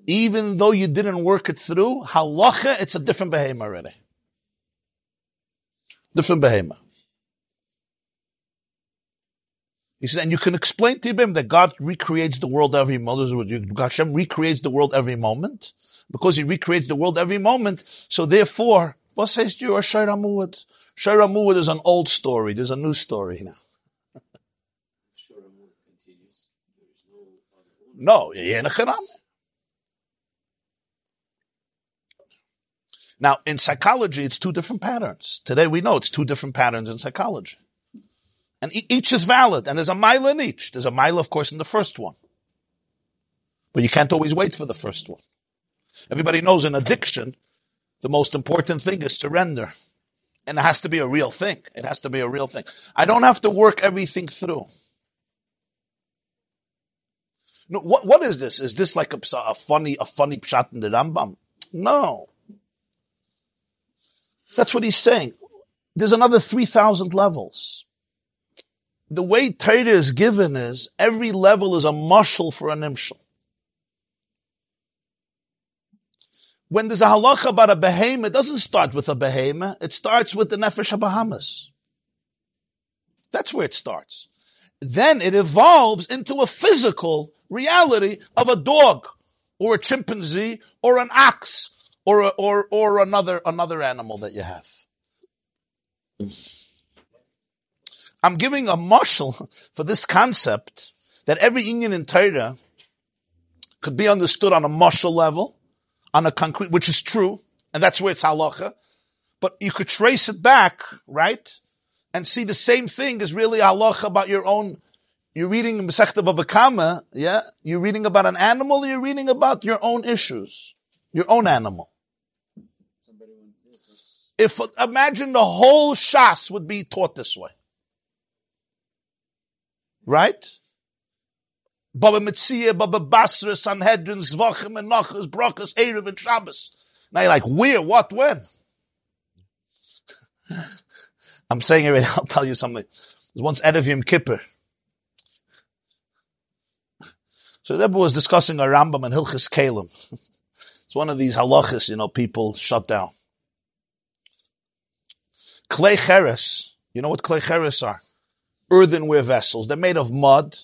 Even though you didn't work it through, halacha, it's a different behemoth already. Different behemoth. He said, and you can explain to him that God recreates the world every moment. Hashem recreates the world every moment. Because he recreates the world every moment, so therefore, what says you, Ashayr Amuad? Shara Muad is an old story. There's a new story now. No, Now, in psychology, it's two different patterns. Today we know it's two different patterns in psychology. And each is valid, and there's a mile in each. There's a mile, of course, in the first one. But you can't always wait for the first one. Everybody knows in addiction, the most important thing is surrender. And it has to be a real thing. It has to be a real thing. I don't have to work everything through. No, what, what is this? Is this like a, a funny, a funny pshat in the Rambam? No. That's what he's saying. There's another 3,000 levels. The way Torah is given is every level is a mushal for an imshal. when there's a halacha about a behemoth, it doesn't start with a behemoth. It starts with the nefesh Bahamas. That's where it starts. Then it evolves into a physical reality of a dog or a chimpanzee or an ox or a, or or another another animal that you have. I'm giving a mashal for this concept that every inyan in Torah could be understood on a mashal level on a concrete, which is true, and that's where it's halacha. But you could trace it back, right? And see the same thing is really halacha about your own. You're reading Masechta Baba Kama, yeah? You're reading about an animal, you're reading about your own issues. Your own animal. If, imagine the whole Shas would be taught this way. Right? Baba Metzia, Baba Basra, Sanhedrin, Zvachim, and Nachas, Brachas, Erev, and Shabbos. Now you're like, where, what, when? I'm saying it, I'll tell you something. There's once Erev Yom Kippur. So Rebbe was discussing a Rambam and Hilchis Kalim. it's one of these halachas, you know, people shut down. Clay cheres. You know what clay cheres are? Earthenware vessels. They're made of mud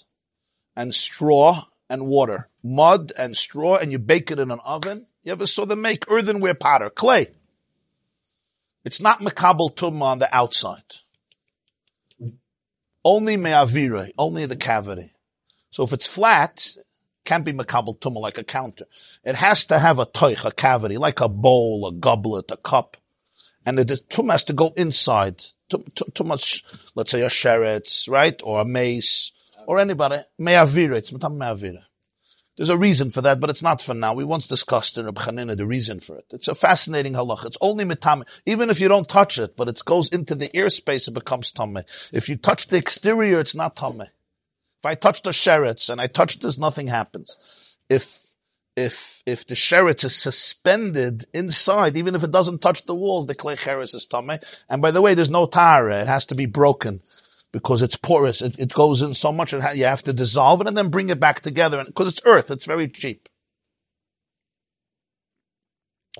and straw and water. Mud and straw and you bake it in an oven. You ever saw them make earthenware potter? Clay. It's not Makabal Tumma on the outside. Only Me'avire, only the cavity. So if it's flat, can't be Makabal Tumma like a counter. It has to have a toich, a cavity, like a bowl, a goblet, a cup. And the tumma has to go inside. Too much, let's say a sheretz, right? Or a mace, or anybody. Me'avire, it's Me'avire. There's a reason for that, but it's not for now. We once discussed in Reb Chanina the reason for it. It's a fascinating halach. It's only mitame. Even if you don't touch it, but it goes into the ear space, it becomes tame. If you touch the exterior, it's not tame. If I touch the sheretz and I touch this, nothing happens. If, if, if the sheretz is suspended inside, even if it doesn't touch the walls, the clay sheretz is tame. And by the way, there's no tara. It has to be broken because it's porous. It, it goes in so much, that you have to dissolve it and then bring it back together. And because it's earth, it's very cheap.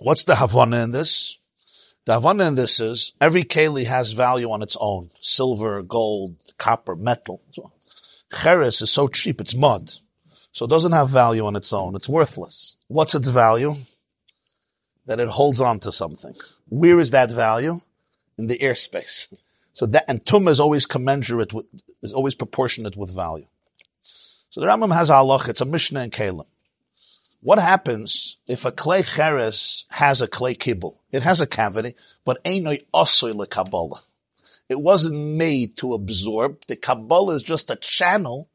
What's the Havana in this? The Havana in this is every keli has value on its own. Silver, gold, copper, metal. Cheres is so cheap, it's mud. So it doesn't have value on its own. It's worthless. What's its value? That it holds on to something. Where is that value? In the airspace. So that, and tumah is always commensurate with, is always proportionate with value. So the Rambam has a halach, it's a Mishnah in Kalim. What happens if a clay cheres has a clay kibble? It has a cavity, but ainoi osoy le kabbalah. It wasn't made to absorb. The kabbalah is just a channel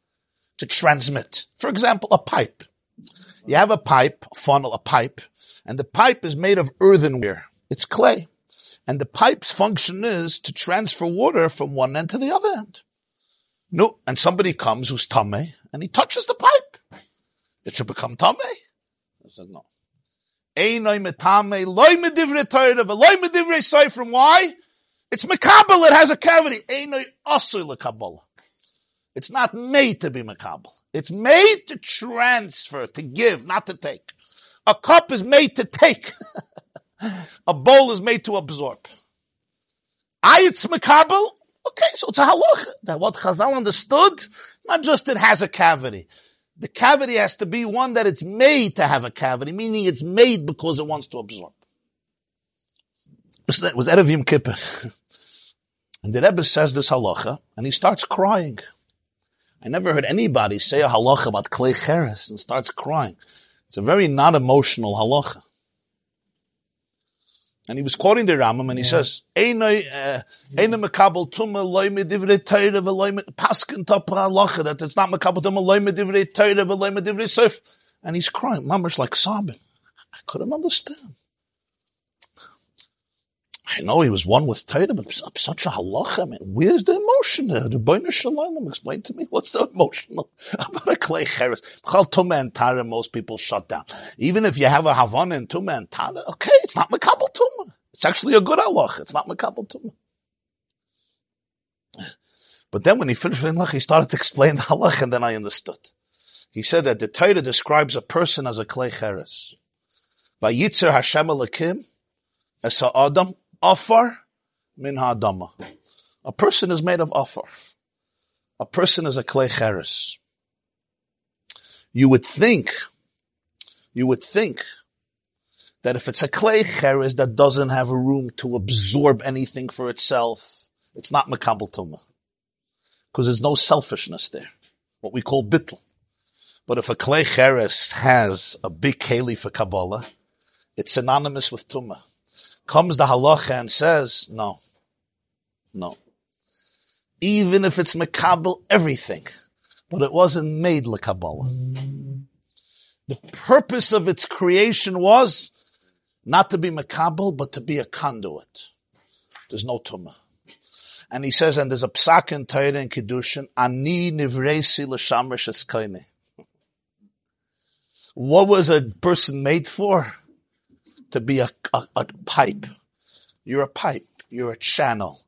to transmit. For example, a pipe. You have a pipe, a funnel, a pipe, and the pipe is made of earthenware. It's clay. And the pipe's function is to transfer water from one end to the other end. No, and somebody comes who's tame and he touches the pipe. It should become tame. I said no. Why? It's mekabel. It has a cavity. It's not made to be mekabel. It's made to transfer, to give, not to take. A cup is made to take. A bowl is made to absorb. Ayitz mekabel. Okay, so it's a halach. That what Chazal understood, not just it has a cavity. The cavity has to be one that it's made to have a cavity, meaning it's made because it wants to absorb. It was Erev Yom Kippur. And the Rebbe says this halacha, and he starts crying. I never heard anybody say a halacha about Klei Cheres and starts crying. It's a very not emotional halacha. And he was quoting the Rambam, and he yeah. says, uh, mekabel tuma loy medivrei teire v'loy paskin halacha, that it's not mekabel tuma loy medivrei teire v'loy medivrei seif. And he's crying, mama's like sobbing. I couldn't understand. I know he was one with Torah, but such a halacha, man. Where's the emotion there? The Boiner Shalom, explain to me what's the emotional about a clay cheres. Chal Tuma and Tara, most people shut down. Even if you have a Havana and Tuma and Tara, okay, it's not Makabal Tuma. It's actually a good halacha. It's not Makabal Tuma. But then when he finished Vinlach, he started to explain the halach, and then I understood. He said that the Torah describes a person as a clay cheres. Vayitzer Hashem Elakim, as Adam, Afar min ha'adama. A person is made of afar. A person is a clay. You would think, you would think that if it's a clay that doesn't have room to absorb anything for itself, it's not makabel tumah. Because there's no selfishness there. What we call bittel. But if a clay has a big keli for Kabbalah, it's synonymous with tumah comes the halacha and says, no, no. Even if it's mekabel everything, but it wasn't made lekabbalah. The purpose of its creation was not to be mekabel, but to be a conduit. There's no tumah. And he says, and there's a psak in Torah and Kiddushin, ani nivresi l'shamrish eskaini. What was a person made for? To be a, a, a pipe. You're a pipe. You're a channel.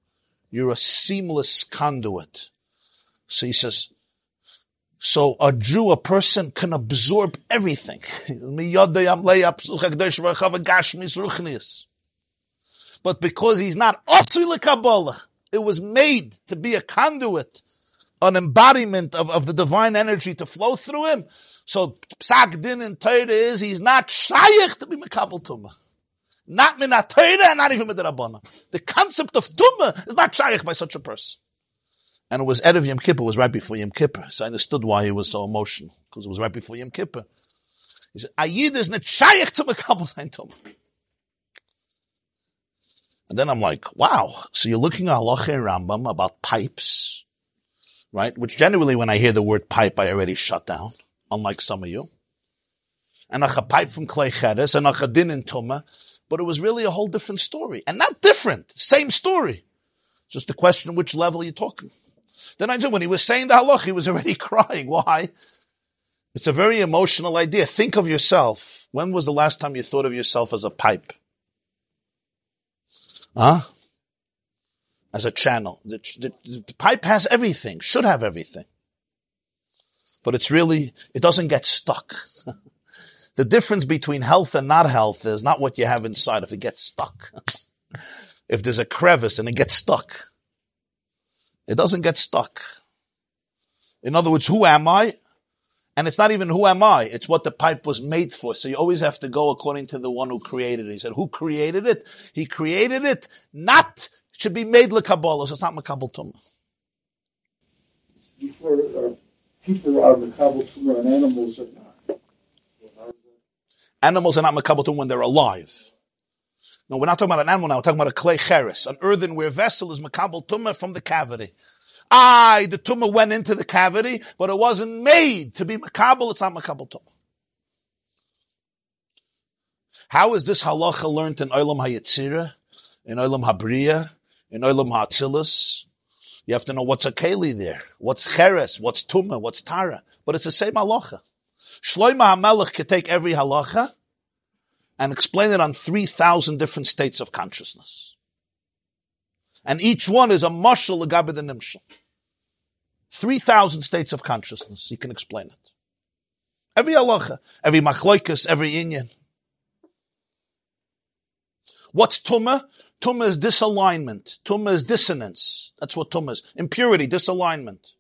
You're a seamless conduit. So he says, so a Jew, a person can absorb everything. But because he's not Osri Kabbalah, it was made to be a conduit, an embodiment of, of the divine energy to flow through him. So psak din in Torah is he's not shaykh to be mekabel tumah. Not min Torah and not even min Rabbana. The concept of tumah is not shaykh by such a person. And it was Erev Yom Kippur, was right before Yom Kippur. So I understood why he was so emotional, because it was right before Yom Kippur. He said, Ayid is not shaykh to Makabal Sein Tumah. And then I'm like, wow. So you're looking at Halacha Rambam about pipes, right? Which generally when I hear the word pipe, I already shut down, unlike some of you. And a pipe from clay Cheres and a din in Tumah. But it was really a whole different story. And not different, same story. Just the question which level you're talking. Then I said, when he was saying the halach, he was already crying. Why? It's a very emotional idea. Think of yourself. When was the last time you thought of yourself as a pipe? Huh? As a channel. The, the, the pipe has everything, should have everything. But it's really, it doesn't get stuck. the difference between health and not health is not what you have inside if it gets stuck. if there's a crevice and it gets stuck. It doesn't get stuck. In other words, who am I? And it's not even who am I, it's what the pipe was made for. So you always have to go according to the one who created it. He said, who created it? He created it not, should be made lekabbalah, so it's not makabal tumah. Before uh, people are makabal tumah and animals are not. Animals are not makabal tumah when they're alive. No, we're not talking about an animal now. We're talking about a clay cheres. An earthenware vessel is makabel tumah from the cavity. Aye, the tumah went into the cavity, but it wasn't made to be makabel. It's not makabel tumah. How is this halacha learned in Olam HaYetzirah, in Olam HaBriya, in Olam HaAtzilus? You have to know what's a keli there, what's cheres, what's tumah, what's tara. But it's the same halacha. Shloima HaMelech could take every halacha and explain it on 3,000 different states of consciousness. And each one is a mushal agabe the nimshal. 3,000 states of consciousness. He can explain it. Every halacha, every machloikas, every inyan. What's tumah? Tumah is disalignment. Tumah is dissonance. That's what tumah is. Impurity, disalignment.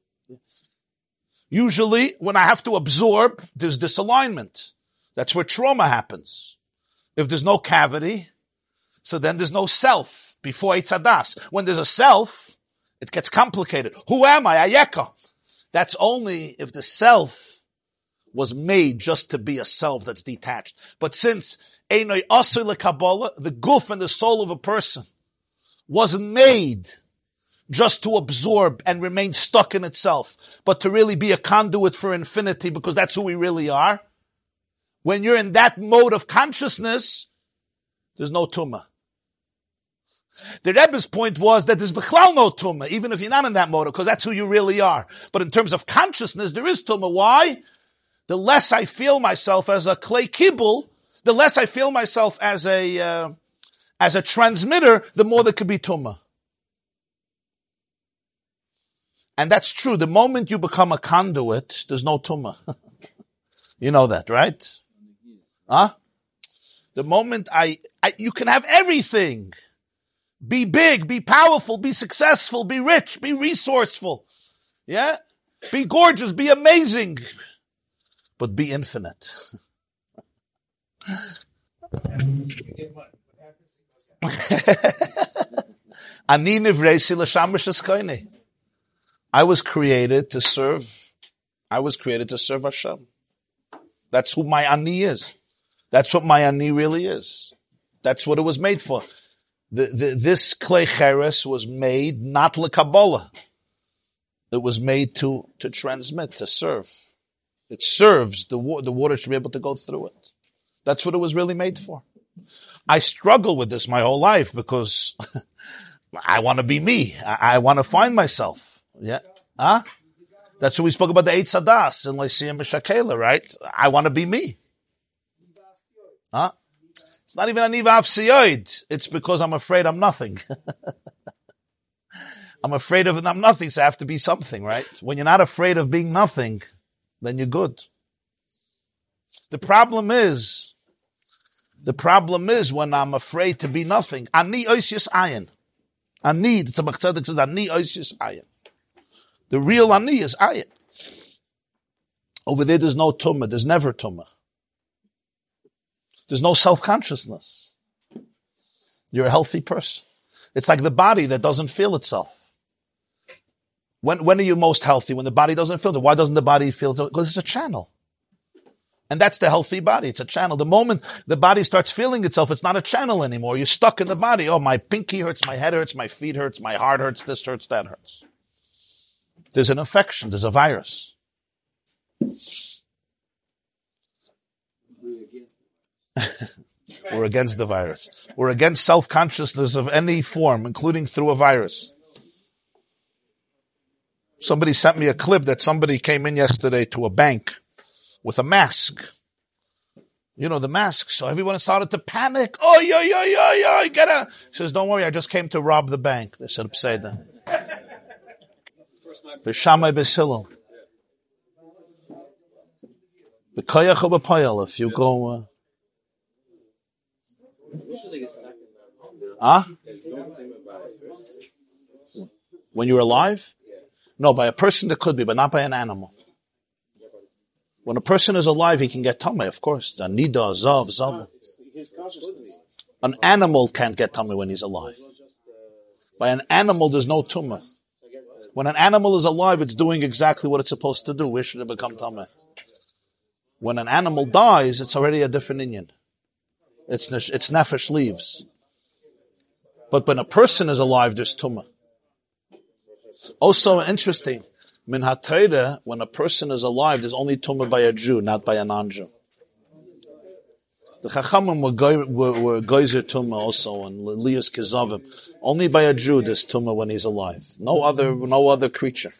Usually, when I have to absorb, there's disalignment. That's where trauma happens. If there's no cavity, so then there's no self before Eitzadas. When there's a self, it gets complicated. Who am I? Ayeka. That's only if the self was made just to be a self that's detached. But since The goof and the soul of a person wasn't made just to absorb and remain stuck in itself, but to really be a conduit for infinity because that's who we really are. When you're in that mode of consciousness, there's no tumah. The Rebbe's point was that there's bechlal no tumah, even if you're not in that mode, because that's who you really are. But in terms of consciousness, there is tumah. Why? The less I feel myself as a clay kibble, the less I feel myself as a uh, as a transmitter, the more there could be tumah. And that's true. The moment you become a conduit, there's no tumah. you know that, right? Huh? The moment I, I, you can have everything. Be big, be powerful, be successful, be rich, be resourceful. Yeah? Be gorgeous, be amazing. But be infinite. I was created to serve. I was created to serve Hashem. That's who my ani is. That's what my ani really is. That's what it was made for. The, the, this clay cheres was made not lekabbalah. It was made to, to transmit, to serve. It serves, the, wa- the water should be able to go through it. That's what it was really made for. I struggle with this my whole life because I want to be me. I, I want to find myself. Yeah. Huh? That's what we spoke about the eight sadas in Lyceum Meshakela, right? I want to be me. Huh? It's not even a niva afsiyoid. It's because I'm afraid I'm nothing. I'm afraid of I'm nothing, so I have to be something, right? When you're not afraid of being nothing, then you're good. The problem is, the problem is when I'm afraid to be nothing. Ani oisius ayin. Ani, the Tzemach Tzedek says, ani oisius ayin. The real ani is ayin. Over there, there's no tumah. There's never tumah. There's no self-consciousness. You're a healthy person. It's like the body that doesn't feel itself. When, when are you most healthy? When the body doesn't feel it. Why doesn't the body feel it? Because it's a channel. And that's the healthy body. It's a channel. The moment the body starts feeling itself, it's not a channel anymore. You're stuck in the body. Oh, my pinky hurts, my head hurts, my feet hurts, my heart hurts, this hurts, that hurts. There's an infection. There's a virus. We're against the virus. We're against self-consciousness of any form, including through a virus. Somebody sent me a clip that somebody came in yesterday to a bank with a mask. You know, the mask. So everyone started to panic. Oh, yo, yo, yo, yo, get out. He says, don't worry, I just came to rob the bank. They said, Pseudo. The Shammai Beis Hillel. The Koyach of if you go, uh, Huh? When you're alive? No, by a person that could be, but not by an animal. When a person is alive, he can get tummy, of course. Nida, zav, zav. An animal can't get tummy when he's alive. By an animal, there's no tumah. When an animal is alive, it's doing exactly what it's supposed to do. Where should it become tummy? When an animal dies, it's already a different inyan. It's, it's nefesh leaves. But when a person is alive, there's tumah. Also interesting, min ha when a person is alive, there's only tumah by a Jew, not by a non-Jew. The Chachamim were, go, were, were Geyser Tumah also, and Lias Kizavim. Only by a Jew there's Tumah when he's alive. No other, no other creature.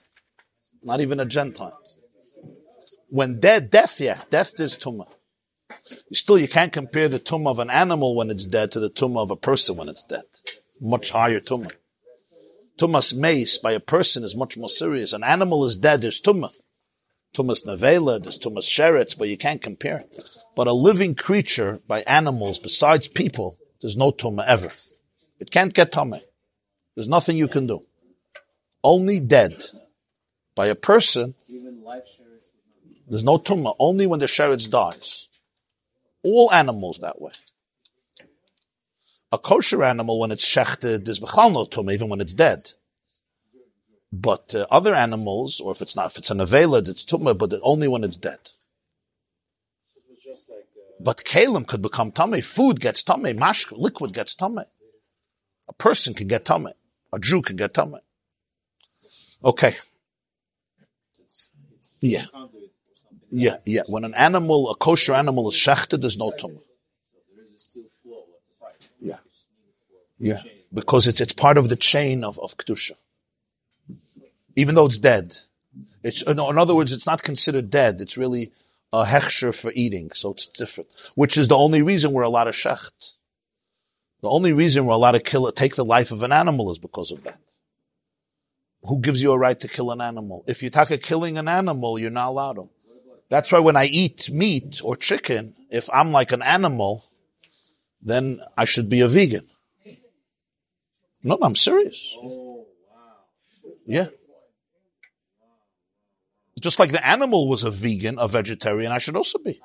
Not even a Gentile. When dead, death, yeah, death is Tumah. Still, you can't compare the tumah of an animal when it's dead to the tumah of a person when it's dead. Much higher tumah. Tumas mace by a person is much more serious. An animal is dead, there's tumah. Tumas nevela, there's tumas sheretz, but you can't compare. But a living creature by animals, besides people, there's no tumah ever. It can't get tumah. There's nothing you can do. Only dead. By a person, there's no tumah. Only when the sheretz dies. All animals that way. A kosher animal, when it's shechted, is bechal no tum, even when it's dead. But uh, other animals, or if it's not, if it's an avelad, it's tumah, but only when it's dead. But kalim could become tummy. Food gets tummy. Mash, liquid gets tummy. A person can get tummy. A Jew can get tummy. Okay. Yeah. Yeah, yeah. When an animal, a kosher animal is shechted, there's no tumah. Yeah. Because it's, it's part of the chain of, of kedusha. Even though it's dead. It's, in other words, it's not considered dead. It's really a hechsher for eating. So it's different. Which is the only reason we're allowed to shecht. The only reason we're allowed to kill it, take the life of an animal is because of that. Who gives you a right to kill an animal? If you talk of killing an animal, you're not allowed to. That's why when I eat meat or chicken, if I'm like an animal, then I should be a vegan. No, I'm serious. Yeah. Just like the animal was a vegan, a vegetarian, I should also be.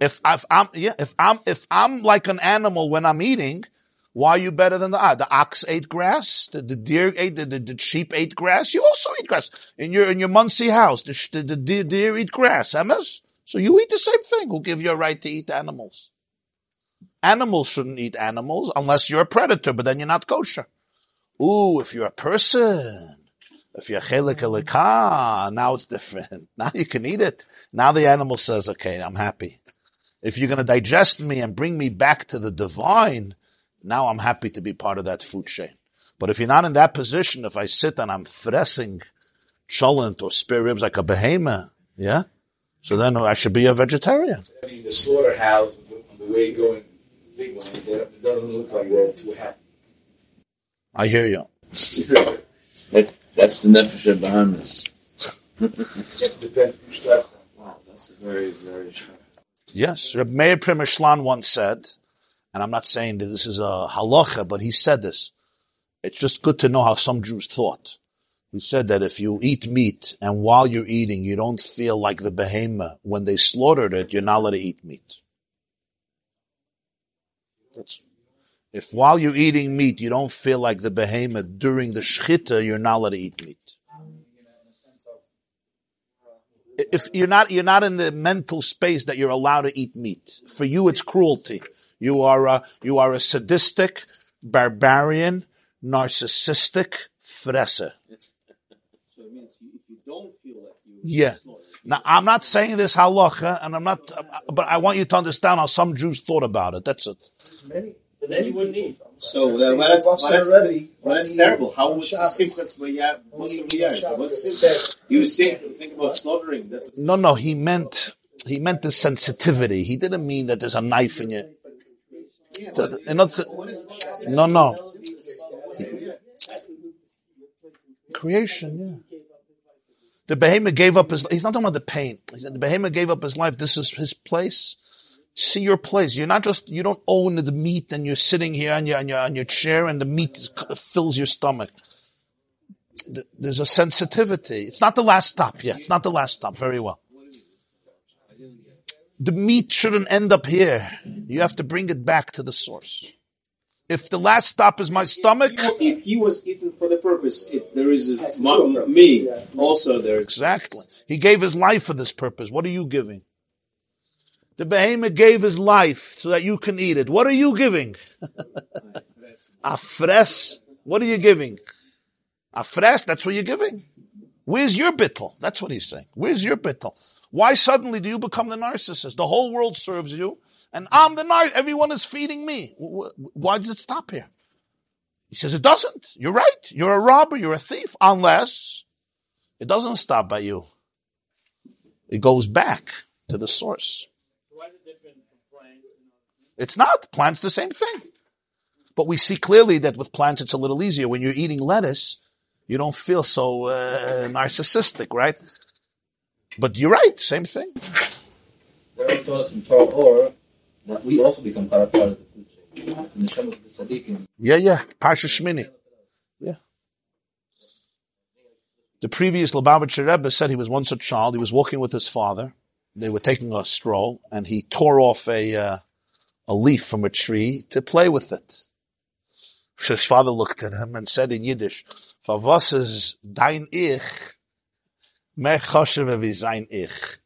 If, I'm, yeah, if I'm, if I'm like an animal when I'm eating, why are you better than the ah, the ox ate grass, the, the deer ate the, the, the, sheep ate grass. You also eat grass in your in your Monsey house. The, the, the deer, deer eat grass, Emmas. So you eat the same thing. Who give you a right to eat animals? Animals shouldn't eat animals unless you're a predator, but then you're not kosher. Ooh, if you're a person, if you're chelik mm-hmm. now it's different. Now you can eat it. Now the animal says, okay, I'm happy. If you're going to digest me and bring me back to the divine, now I'm happy to be part of that food chain. But if you're not in that position, if I sit and I'm threshing cholent or spare ribs like a behemoth, yeah, so then I should be a vegetarian. I mean, the slaughterhouse, the way going big one, it doesn't look like they're too happy. I hear you. that, that's the nefesh of Bahamas. Just depends. Wow, that's a very, very. Yes, Reb Meir Primishlan once said, and I'm not saying that this is a halacha, but he said this. It's just good to know how some Jews thought. He said that if you eat meat and while you're eating, you don't feel like the behemoth, when they slaughtered it, you're not allowed to eat meat. That's, If while you're eating meat, you don't feel like the behemoth during the shchita, you're not allowed to eat meat. If you're not, you're not in the mental space that you're allowed to eat meat. For you, it's cruelty. You are a, you are a sadistic, barbarian, narcissistic fresser. So it means if you don't feel like you Yeah. Now, I'm not saying this halacha, and I'm not, but I want you to understand how some Jews thought about it. That's it. Many, But then you wouldn't eat. So, So well, that's, well, that's, already. well, that's terrible. How was the simchas b'yad? What's the b'yad? What's simchas? You think think about slaughtering? That's No, no, he meant, he meant the sensitivity. He didn't mean that there's a knife in you. In other- no, no. Creation, yeah. The behemoth gave up his, he's not talking about the pain. The behemoth gave up his life. This is his place. See your place. You're not just, you don't own the meat and you're sitting here on your, on your, on your chair and the meat fills your stomach. There's a sensitivity. It's not the last stop. Yeah, it's not the last stop. Very well. The meat shouldn't end up here. You have to bring it back to the source. If the last stop is my stomach, if he was eaten for the purpose, if there is a, me also there. Exactly. He gave his life for this purpose. What are you giving? The behemoth gave his life so that you can eat it. What are you giving? Afres. What are you giving? Afres, that's what you're giving. Where's your bittel? That's what he's saying. Where's your bittel? Why suddenly do you become the narcissist? The whole world serves you, and I'm the nar. Everyone is feeding me. Wh- wh- Why does it stop here? He says it doesn't. You're right. You're a robber. You're a thief. Unless it doesn't stop by you. It goes back to the source. It's not. Plants the same thing. But we see clearly that with plants it's a little easier. When you're eating lettuce, you don't feel so uh, narcissistic, right? But you're right. Same thing. There are thoughts Torah or that we also become part of the food chain. In the Yeah, yeah. Parsha Shmini. Yeah. The previous Lubavitcher Rebbe said he was once a child. He was walking with his father. They were taking a stroll, and he tore off a uh, a leaf from a tree to play with it. So his father looked at him and said in Yiddish, "For was is dein ich mehr ich?"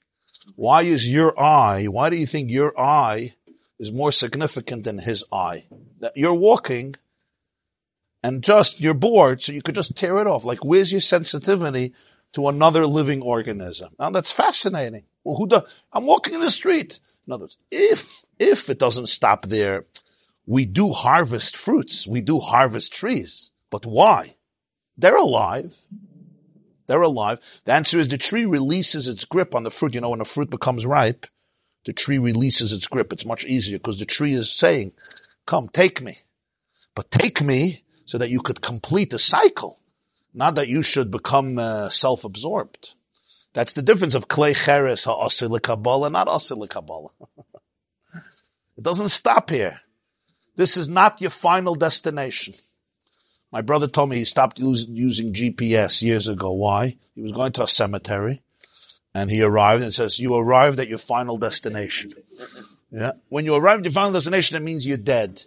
Why is your eye? Why do you think your eye is more significant than his eye? That you're walking and just you're bored, so you could just tear it off. Like, where's your sensitivity to another living organism? Now that's fascinating. Well, who do, I'm walking in the street. In other words, if if it doesn't stop there, we do harvest fruits, we do harvest trees, but why? They're alive. They're alive. The answer is the tree releases its grip on the fruit. You know, when a fruit becomes ripe, the tree releases its grip. It's much easier because the tree is saying, come, take me. But take me so that you could complete the cycle, not that you should become uh, self-absorbed. That's the difference of clay cheres ha'asil kabbalah, not asil kabbalah. it doesn't stop here. This is not your final destination. My brother told me he stopped using GPS years ago. Why? He was going to a cemetery and he arrived and says, you arrived at your final destination. Yeah. When you arrive at your final destination, it means you're dead.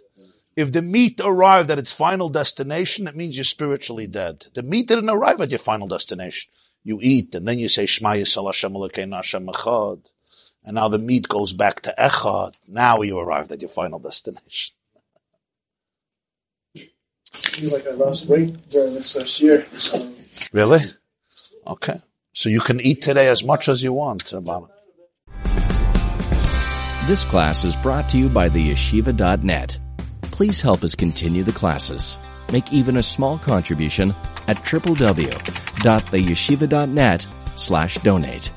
If the meat arrived at its final destination, it means you're spiritually dead. The meat didn't arrive at your final destination. You eat and then you say, Shema Yisrael Hashem Elokeinu Hashem Echad. And now the meat goes back to Echad. Now you arrived at your final destination. I feel like I lost weight during this last year. So Really? Okay. So you can eat today as much as you want, Obama. This class is brought to you by the yeshiva.net. Please help us continue the classes. Make even a small contribution at www.theyeshiva.net slash donate.